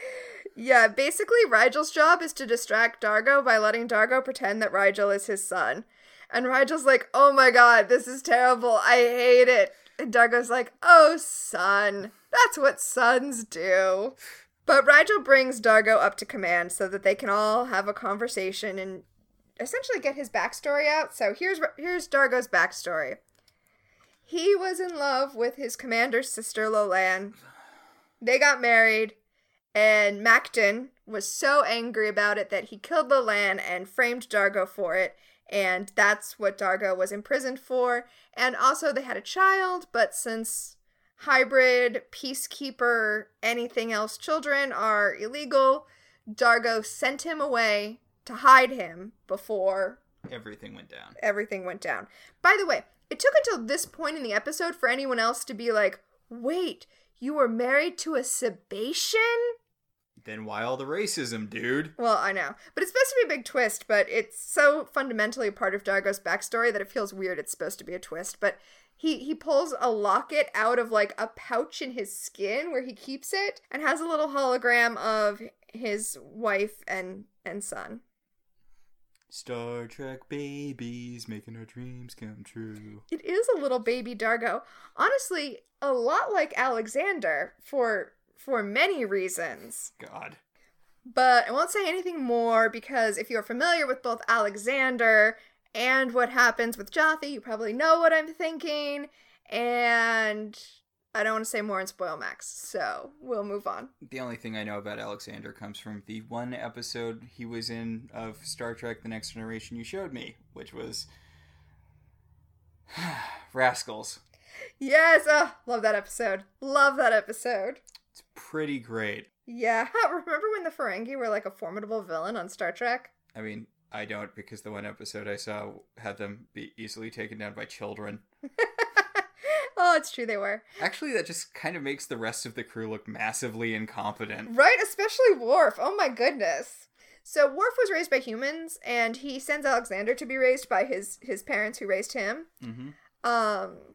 Yeah, basically Rygel's job is to distract D'Argo by letting D'Argo pretend that Rygel is his son. And Rygel's like, "Oh my god, this is terrible. I hate it." And D'Argo's like, "Oh, son. That's what sons do." But Rygel brings D'Argo up to command so that they can all have a conversation and essentially get his backstory out. So here's here's D'Argo's backstory. He was in love with his commander's sister Lolan. They got married, and Macton was so angry about it that he killed Lolan and framed D'Argo for it. and that's what D'Argo was imprisoned for. And also, they had a child, but since hybrid, peacekeeper, anything else children are illegal, D'Argo sent him away to hide him before Everything went down. everything went down. By the way, it took until this point in the episode for anyone else to be like, wait, you were married to a Sebacean? Then why all the racism, dude? Well, I know. But it's supposed to be a big twist, but it's so fundamentally a part of D'Argo's backstory that it feels weird it's supposed to be a twist. But he, he pulls a locket out of like a pouch in his skin where he keeps it and has a little hologram of his wife and, and son. Star Trek babies making our dreams come true. It is a little baby D'Argo. Honestly, a lot like Alexander for for many reasons. God. But I won't say anything more because if you're familiar with both Alexander and what happens with Jotham, you probably know what I'm thinking. And I don't want to say more and spoil Max, so we'll move on. The only thing I know about Alexander comes from the one episode he was in of Star Trek The Next Generation you showed me, which was <sighs> Rascals. Yes, uh, love that episode. Love that episode. It's pretty great. Yeah, <laughs> remember when the Ferengi were like a formidable villain on Star Trek? I mean, I don't because the one episode I saw had them be easily taken down by children. <laughs> oh, it's true they were. Actually, that just kind of makes the rest of the crew look massively incompetent. Right, especially Worf. Oh my goodness. So Worf was raised by humans, and he sends Alexander to be raised by his his parents who raised him. Mm-hmm. Um,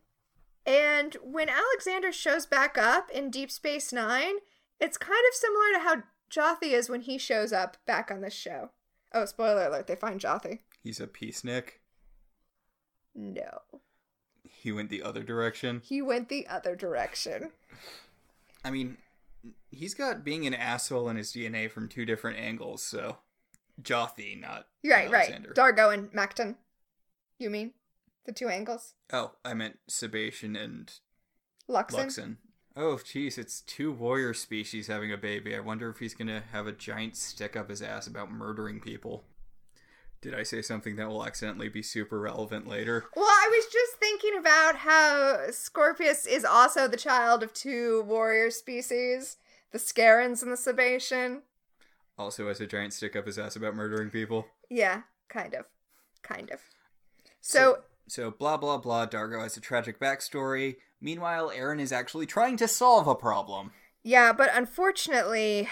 and when Alexander shows back up in Deep Space Nine, it's kind of similar to how Jothee is when he shows up back on this show. Oh, spoiler alert! They find Jothee. He's a peacenik. No, He went the other direction. he went the other direction. I mean, he's got being an asshole in his DNA from two different angles, so Jothee, not Right, Alexander. right. D'Argo and Macton. You mean the two angles? oh, I meant Sebacean and Luxan. Luxan. Oh, jeez, it's two warrior species having a baby. I wonder if he's gonna have a giant stick up his ass about murdering people. Did I say something that will accidentally be super relevant later? Well, I was just thinking about how Scorpius is also the child of two warrior species, the Scarrans and the Sebacean. Also, has a giant stick up his ass about murdering people. Yeah, kind of. Kind of. So, So, blah blah blah, D'Argo has a tragic backstory. Meanwhile, Aeryn is actually trying to solve a problem. yeah, but unfortunately,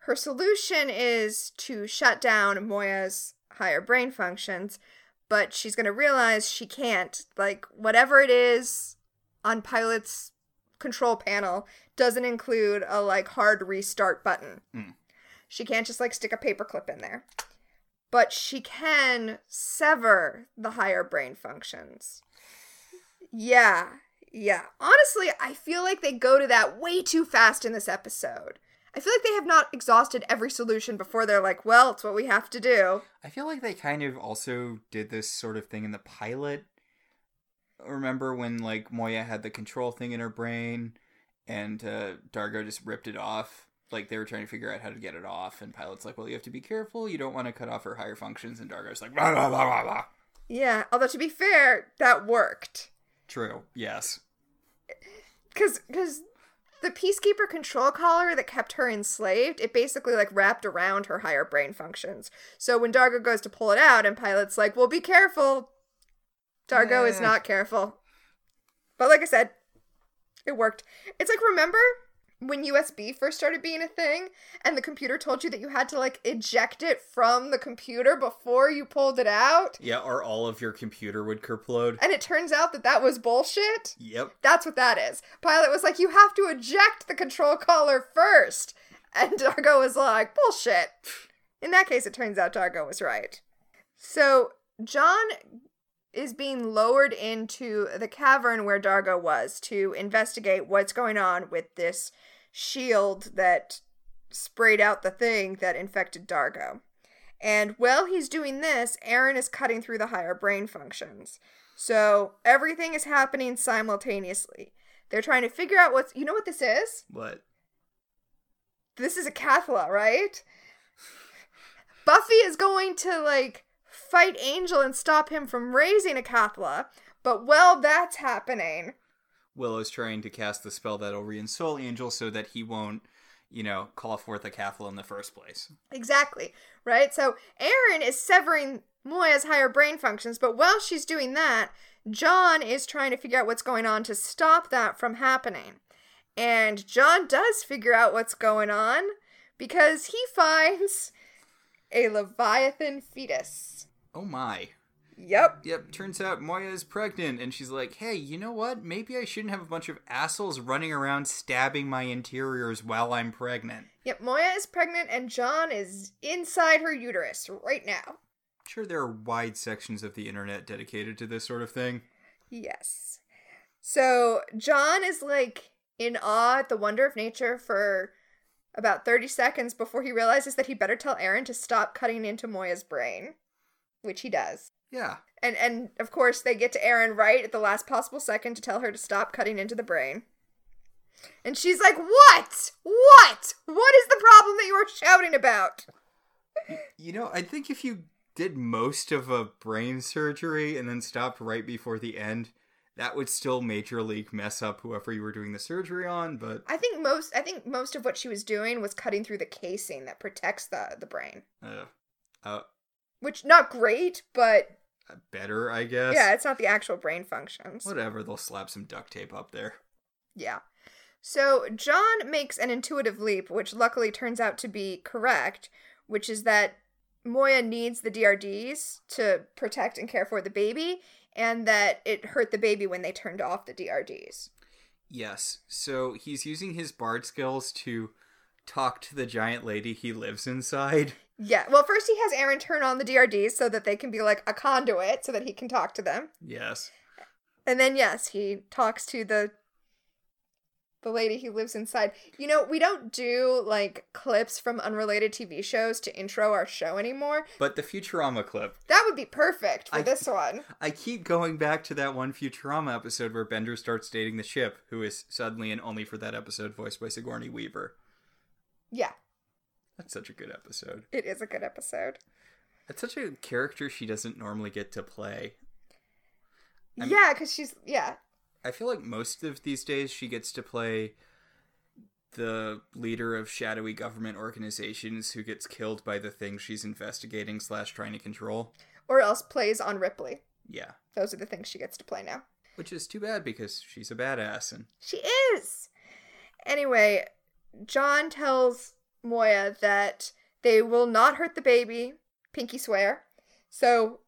her solution is to shut down Moya's higher brain functions, but she's going to realize she can't. Like, whatever it is on Pilot's control panel doesn't include a, like, hard restart button. Hmm. She can't just, like, stick a paperclip in there. But she can sever the higher brain functions. Yeah, yeah. Honestly, I feel like they go to that way too fast in this episode. I feel like they have not exhausted every solution before they're like, well, it's what we have to do. I feel like they kind of also did this sort of thing in the pilot. Remember when like Moya had the control thing in her brain and uh, D'Argo just ripped it off? Like they were trying to figure out how to get it off, and Pilot's like, "Well, you have to be careful. You don't want to cut off her higher functions." And D'Argo's like, "Blah blah blah blah blah." Yeah, although to be fair, that worked. True. Yes. Cause, cause the peacekeeper control collar that kept her enslaved, it basically like wrapped around her higher brain functions. So when D'Argo goes to pull it out, and Pilot's like, "Well, be careful." D'Argo is not careful. But like I said, it worked. It's like remember when USB first started being a thing, and the computer told you that you had to like eject it from the computer before you pulled it out, Yeah. Or all of your computer would kerplode. and it turns out that that was bullshit. Yep. That's what that is. Pilot was like, you have to eject the control collar first. And D'Argo was like, bullshit. In that case, it turns out D'Argo was right. So, John is being lowered into the cavern where D'Argo was to investigate what's going on with this shield that sprayed out the thing that infected D'Argo. And while he's doing this, Aeryn is cutting through the higher brain functions. So everything is happening simultaneously. They're trying to figure out what's. You know what this is? What? This is Acathla, right? <sighs> Buffy is going to, like, fight Angel and stop him from raising Acathla. But while that's happening, Willow's trying to cast the spell that'll reinstall Angel so that he won't, you know, call forth Acathla in the first place. Exactly, right? So Aeryn is severing Moya's higher brain functions, but while she's doing that, John is trying to figure out what's going on to stop that from happening. And John does figure out what's going on because he <laughs> finds a Leviathan fetus. Oh my. Yep. Yep, turns out Moya is pregnant, and she's like, hey, you know what? Maybe I shouldn't have a bunch of assholes running around stabbing my interiors while I'm pregnant. Yep, Moya is pregnant and John is inside her uterus right now. Sure, there are wide sections of the internet dedicated to this sort of thing. Yes. So John is like in awe at the wonder of nature for about 30 seconds before he realizes that he better tell Aeryn to stop cutting into Moya's brain, which he does. Yeah. And and of course they get to Aeryn right at the last possible second to tell her to stop cutting into the brain. And she's like, "What? What? What is the problem that you are shouting about?" You know, I think if you did most of a brain surgery and then stopped right before the end, that would still major league mess up whoever you were doing the surgery on, but I think most I think most of what she was doing was cutting through the casing that protects the the brain. uh, uh Which not great, but uh, better, I guess. yeah, it's not the actual brain functions. Whatever, they'll slap some duct tape up there. Yeah. So John makes an intuitive leap, which luckily turns out to be correct, which is that Moya needs the DRDs to protect and care for the baby, and that it hurt the baby when they turned off the DRDs. Yes. So he's using his bard skills to talk to the giant lady he lives inside. Yeah. Well, first he has Aeryn turn on the DRDs so that they can be like a conduit so that he can talk to them. Yes. And then yes, he talks to the the lady who lives inside. You know, we don't do like clips from unrelated TV shows to intro our show anymore. But the Futurama clip. That would be perfect for I- this one. I keep going back to that one Futurama episode where Bender starts dating the ship, who is suddenly and only for that episode voiced by Sigourney Weaver. Yeah, That's such a good episode. it is a good episode. It's such a character she doesn't normally get to play. I'm- yeah, because she's yeah. I feel like most of these days she gets to play the leader of shadowy government organizations who gets killed by the thing she's investigating slash trying to control. Or else plays on Ripley. Yeah. Those are the things she gets to play now. Which is too bad because she's a badass and She is. Anyway, John tells Moya that they will not hurt the baby. Pinky swear. So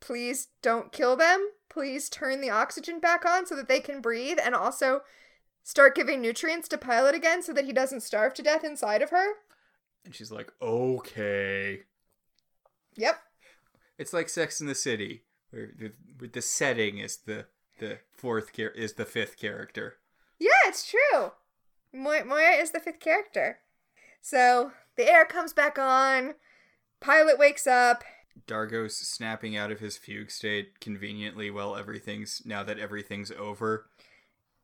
please don't kill them. Please turn the oxygen back on so that they can breathe and also start giving nutrients to Pilot again so that he doesn't starve to death inside of her. and she's like, "Okay." Yep. It's like Sex in the City, where the, where the setting is the the fourth char- is the fifth character. Yeah, it's true. Moya, Moya is the fifth character. So the air comes back on. Pilot wakes up. D'Argo's snapping out of his fugue state conveniently while everything's now that everything's over.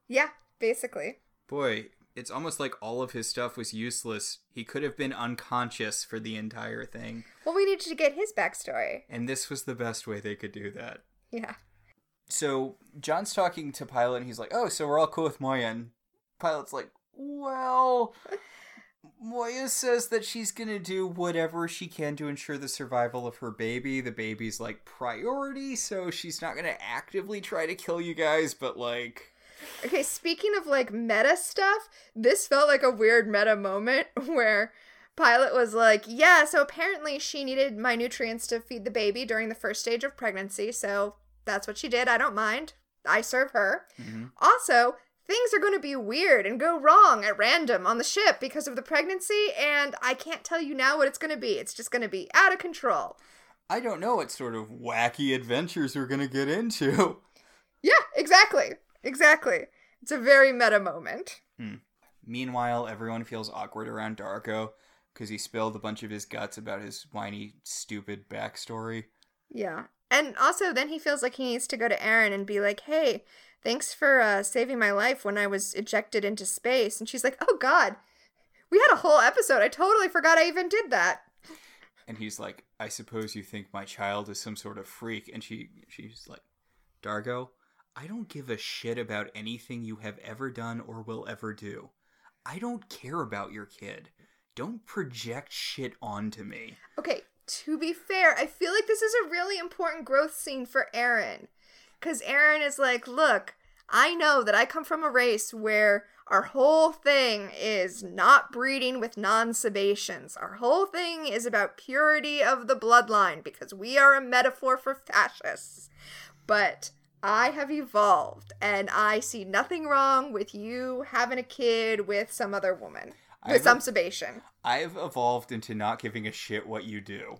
Yeah, basically. Boy, it's almost like all of his stuff was useless. He could have been unconscious for the entire thing, Well, we needed to get his backstory. and this was the best way they could do that. Yeah. So John's talking to Pilot, and he's like, "Oh, so we're all cool with Moya." And Pilot's like, "Well, Moya says that she's gonna do whatever she can to ensure the survival of her baby. The baby's like priority, so she's not gonna actively try to kill you guys, but like." Okay, speaking of like meta stuff, this felt like a weird meta moment <laughs> where Pilot was like, Yeah, so apparently she needed my nutrients to feed the baby during the first stage of pregnancy, so that's what she did. I don't mind. I serve her. Mhm. Also, things are going to be weird and go wrong at random on the ship because of the pregnancy, and I can't tell you now what it's going to be. It's just going to be out of control. I don't know what sort of wacky adventures we're gonna get into. <laughs> Yeah, exactly. Exactly. It's a very meta moment. Hmm. Meanwhile, everyone feels awkward around D'Argo because he spilled a bunch of his guts about his whiny, stupid backstory. Yeah. And also, then he feels like he needs to go to Aeryn and be like, hey, thanks for uh, saving my life when I was ejected into space. And she's like, oh, God, we had a whole episode. I totally forgot I even did that. and he's like, "I suppose you think my child is some sort of freak," and she she's like, "D'Argo, I don't give a shit about anything you have ever done or will ever do. I don't care about your kid. Don't project shit onto me." Okay, to be fair, I feel like this is a really important growth scene for Aeryn. Because Aeryn is like, look, I know that I come from a race where our whole thing is not breeding with non Sebaceans. Our whole thing is about purity of the bloodline because we are a metaphor for fascists. But I have evolved and I see nothing wrong with you having a kid with some other woman. With I've- some Sebacean. I've evolved into not giving a shit what you do.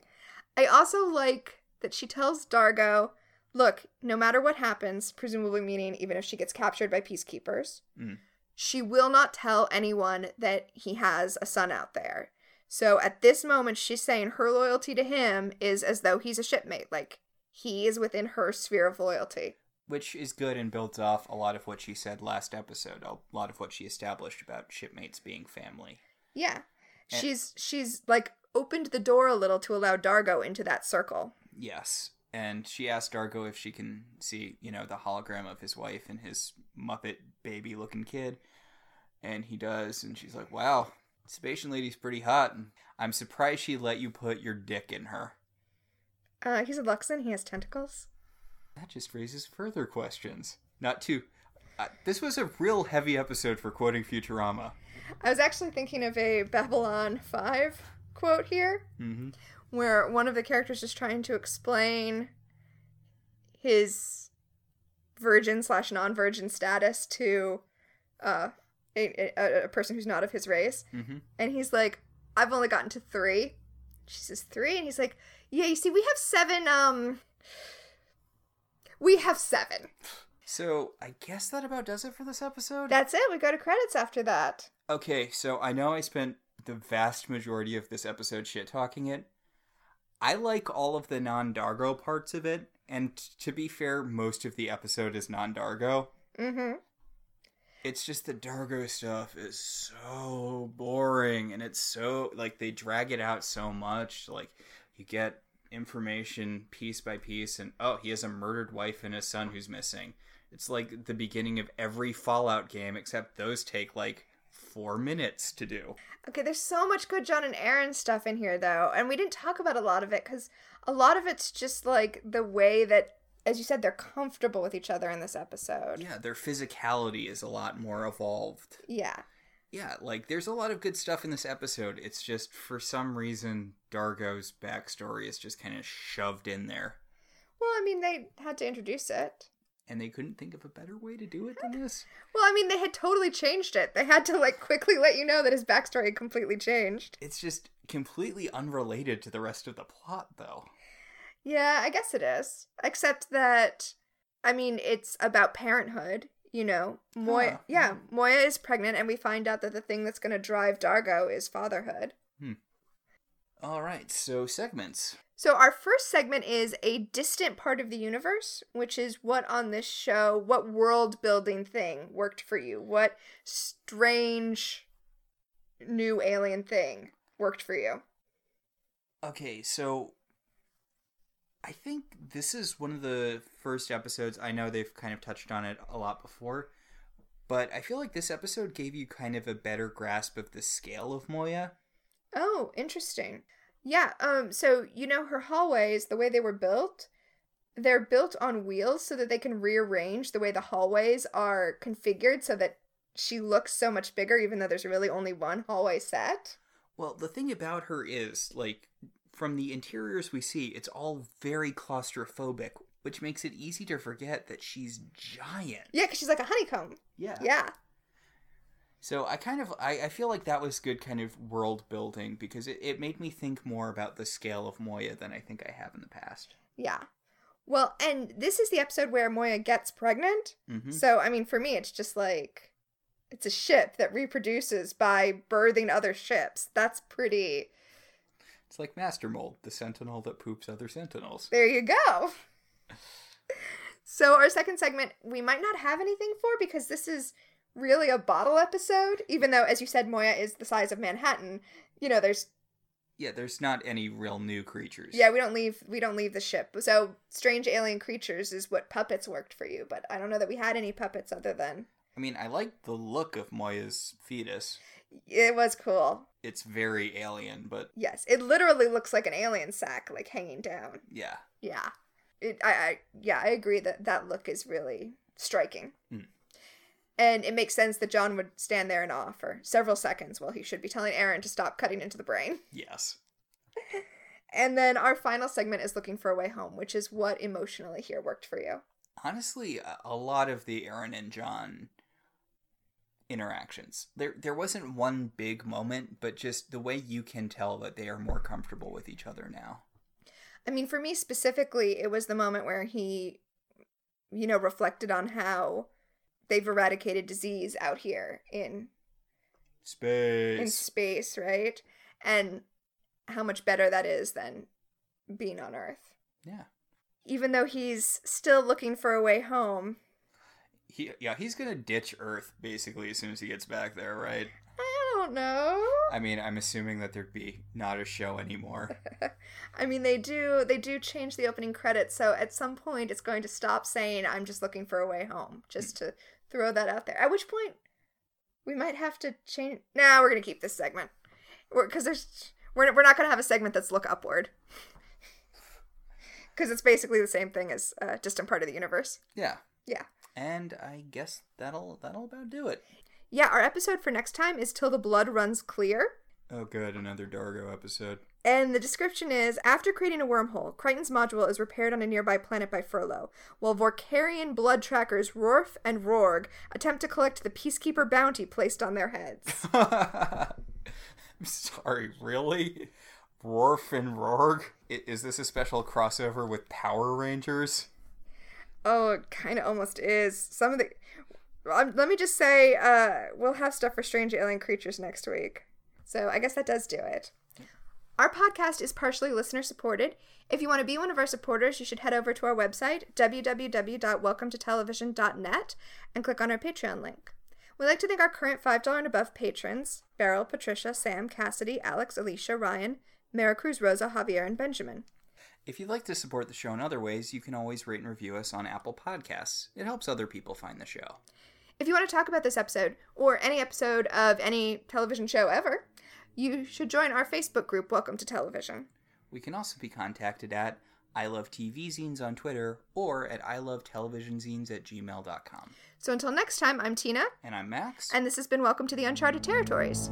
I also like that she tells D'Argo, look, no matter what happens, presumably meaning even if she gets captured by peacekeepers, Mm. she will not tell anyone that he has a son out there. So at this moment, she's saying her loyalty to him is as though he's a shipmate. Like, he is within her sphere of loyalty. Which is good and builds off a lot of what she said last episode, a lot of what she established about shipmates being family. Yeah. And- She's she's like opened the door a little to allow D'Argo into that circle. Yes. And she asks D'Argo if she can see, you know, the hologram of his wife and his Muppet baby looking kid. And he does, and she's like, Wow, Sebacean lady's pretty hot, and I'm surprised she let you put your dick in her. Uh, he's a Luxan. He has tentacles. That just raises further questions. Not too. Uh, this was a real heavy episode for quoting Futurama. I was actually thinking of a Babylon 5 quote here Mm-hmm. Where one of the characters is trying to explain his virgin slash non virgin status to uh, a, a, a person who's not of his race. Mm-hmm. And he's like, I've only gotten to three. She says, three? And he's like, yeah, you see, we have seven, um. We have seven. So I guess that about does it for this episode. That's it. We go to credits after that. Okay, so I know I spent the vast majority of this episode shit talking it. I like all of the non D'Argo parts of it, and t- to be fair, most of the episode is non D'Argo. Mm hmm. It's just the D'Argo stuff is so boring, and it's so like they drag it out so much. Like you get information piece by piece, and oh, he has a murdered wife and a son who's missing. It's like the beginning of every Fallout game, except those take like four minutes to do. Okay, there's so much good John and Aeryn stuff in here, though, and we didn't talk about a lot of it because a lot of it's just like the way that, as you said, they're comfortable with each other in this episode. Yeah, their physicality is a lot more evolved. Yeah. Yeah, like there's a lot of good stuff in this episode. It's just for some reason D'Argo's backstory is just kind of shoved in there. Well, I mean, they had to introduce it. And they couldn't think of a better way to do it than this. Well, I mean, they had totally changed it. They had to like quickly let you know that his backstory had completely changed. It's just completely unrelated to the rest of the plot, though. Yeah, I guess it is. Except that, I mean, it's about parenthood. You know, Moya. Huh, yeah. Moya is pregnant, and we find out that the thing that's going to drive D'Argo is fatherhood. Hmm. All right, so segments. So our first segment is a distant part of the universe, which is what on this show, what world building thing worked for you? What strange new alien thing worked for you? Okay, so I think this is one of the first episodes. I know they've kind of touched on it a lot before, but I feel like this episode gave you kind of a better grasp of the scale of Moya. Oh, interesting. Yeah, um so you know her hallways, the way they were built, they're built on wheels so that they can rearrange the way the hallways are configured so that she looks so much bigger even though there's really only one hallway set. Well, the thing about her is, like, from the interiors we see, it's all very claustrophobic, which makes it easy to forget that she's giant. Yeah, cuz she's like a honeycomb. Yeah. Yeah. So I kind of, I, I feel like that was good kind of world building because it, it made me think more about the scale of Moya than I think I have in the past. Yeah. Well, and this is the episode where Moya gets pregnant. Mm-hmm. So, I mean, for me, it's just like it's a ship that reproduces by birthing other ships. That's pretty. It's like Master Mold, the sentinel that poops other sentinels. There you go. <laughs> so, our second segment, we might not have anything for because this is really a bottle episode, even though, as you said, Moya is the size of Manhattan. You know, there's Yeah, there's not any real new creatures. Yeah, we don't leave we don't leave the ship. So strange alien creatures is what puppets worked for you, but I don't know that we had any puppets other than I mean, I like the look of Moya's fetus. it was cool. It's very alien, but Yes, it literally looks like an alien sack like hanging down. yeah. Yeah. It, I, I yeah, I agree that that look is really striking. Mm. And it makes sense that John would stand there and awe for several seconds while he should be telling Aeryn to stop cutting into the brain. Yes. <laughs> And then our final segment is looking for a way home, which is what emotionally here worked for you. Honestly, a- a lot of the Aeryn and John interactions. There there wasn't one big moment, but just the way you can tell that they are more comfortable with each other now. I mean, for me specifically, it was the moment where he, you know, reflected on how they've eradicated disease out here in space. in Space. right? And how much better that is than being on Earth. Yeah. Even though he's still looking for a way home, He yeah, he's going to ditch Earth basically as soon as he gets back there, right? I don't know. I mean, I'm assuming that there'd be not a show anymore. <laughs> I mean, they do they do change the opening credits, so at some point it's going to stop saying "I'm just looking for a way home," just to throw that out there. At which point we might have to change. Nah, we're gonna keep this segment because there's we're we're not gonna have a segment that's look upward <laughs> because it's basically the same thing as a distant part of the universe. yeah. Yeah. And I guess that'll that'll about do it. Yeah, our episode for next time is Till the Blood Runs Clear. Oh good, another D'Argo episode. And the description is After creating a wormhole, Crichton's module is repaired on a nearby planet by Furlow, while Vorkarian blood trackers Rorf and Rorg attempt to collect the Peacekeeper bounty placed on their heads. <laughs> I'm sorry, really? Rorf and Rorg? Is this a special crossover with Power Rangers? oh, it kind of almost is. Some of the. Um, let me just say, uh, we'll have stuff for strange alien creatures next week. So I guess that does do it. Our podcast is partially listener supported. If you want to be one of our supporters, you should head over to our website, www.welcometotelevision.net, and click on our Patreon link. We'd like to thank our current $5 and above patrons Beryl, Patricia, Sam, Cassidy, Alex, Alicia, Ryan, Maricruz, Rosa, Javier, and Benjamin. If you'd like to support the show in other ways, you can always rate and review us on Apple Podcasts. It helps other people find the show. If you want to talk about this episode, or any episode of any television show ever, you should join our Facebook group, Welcome to Television. We can also be contacted at I Love TV Zines on Twitter or at I Love Television Zines at gmail.com. So until next time, I'm Tina, And I'm Max. and this has been Welcome to the Uncharted Territories.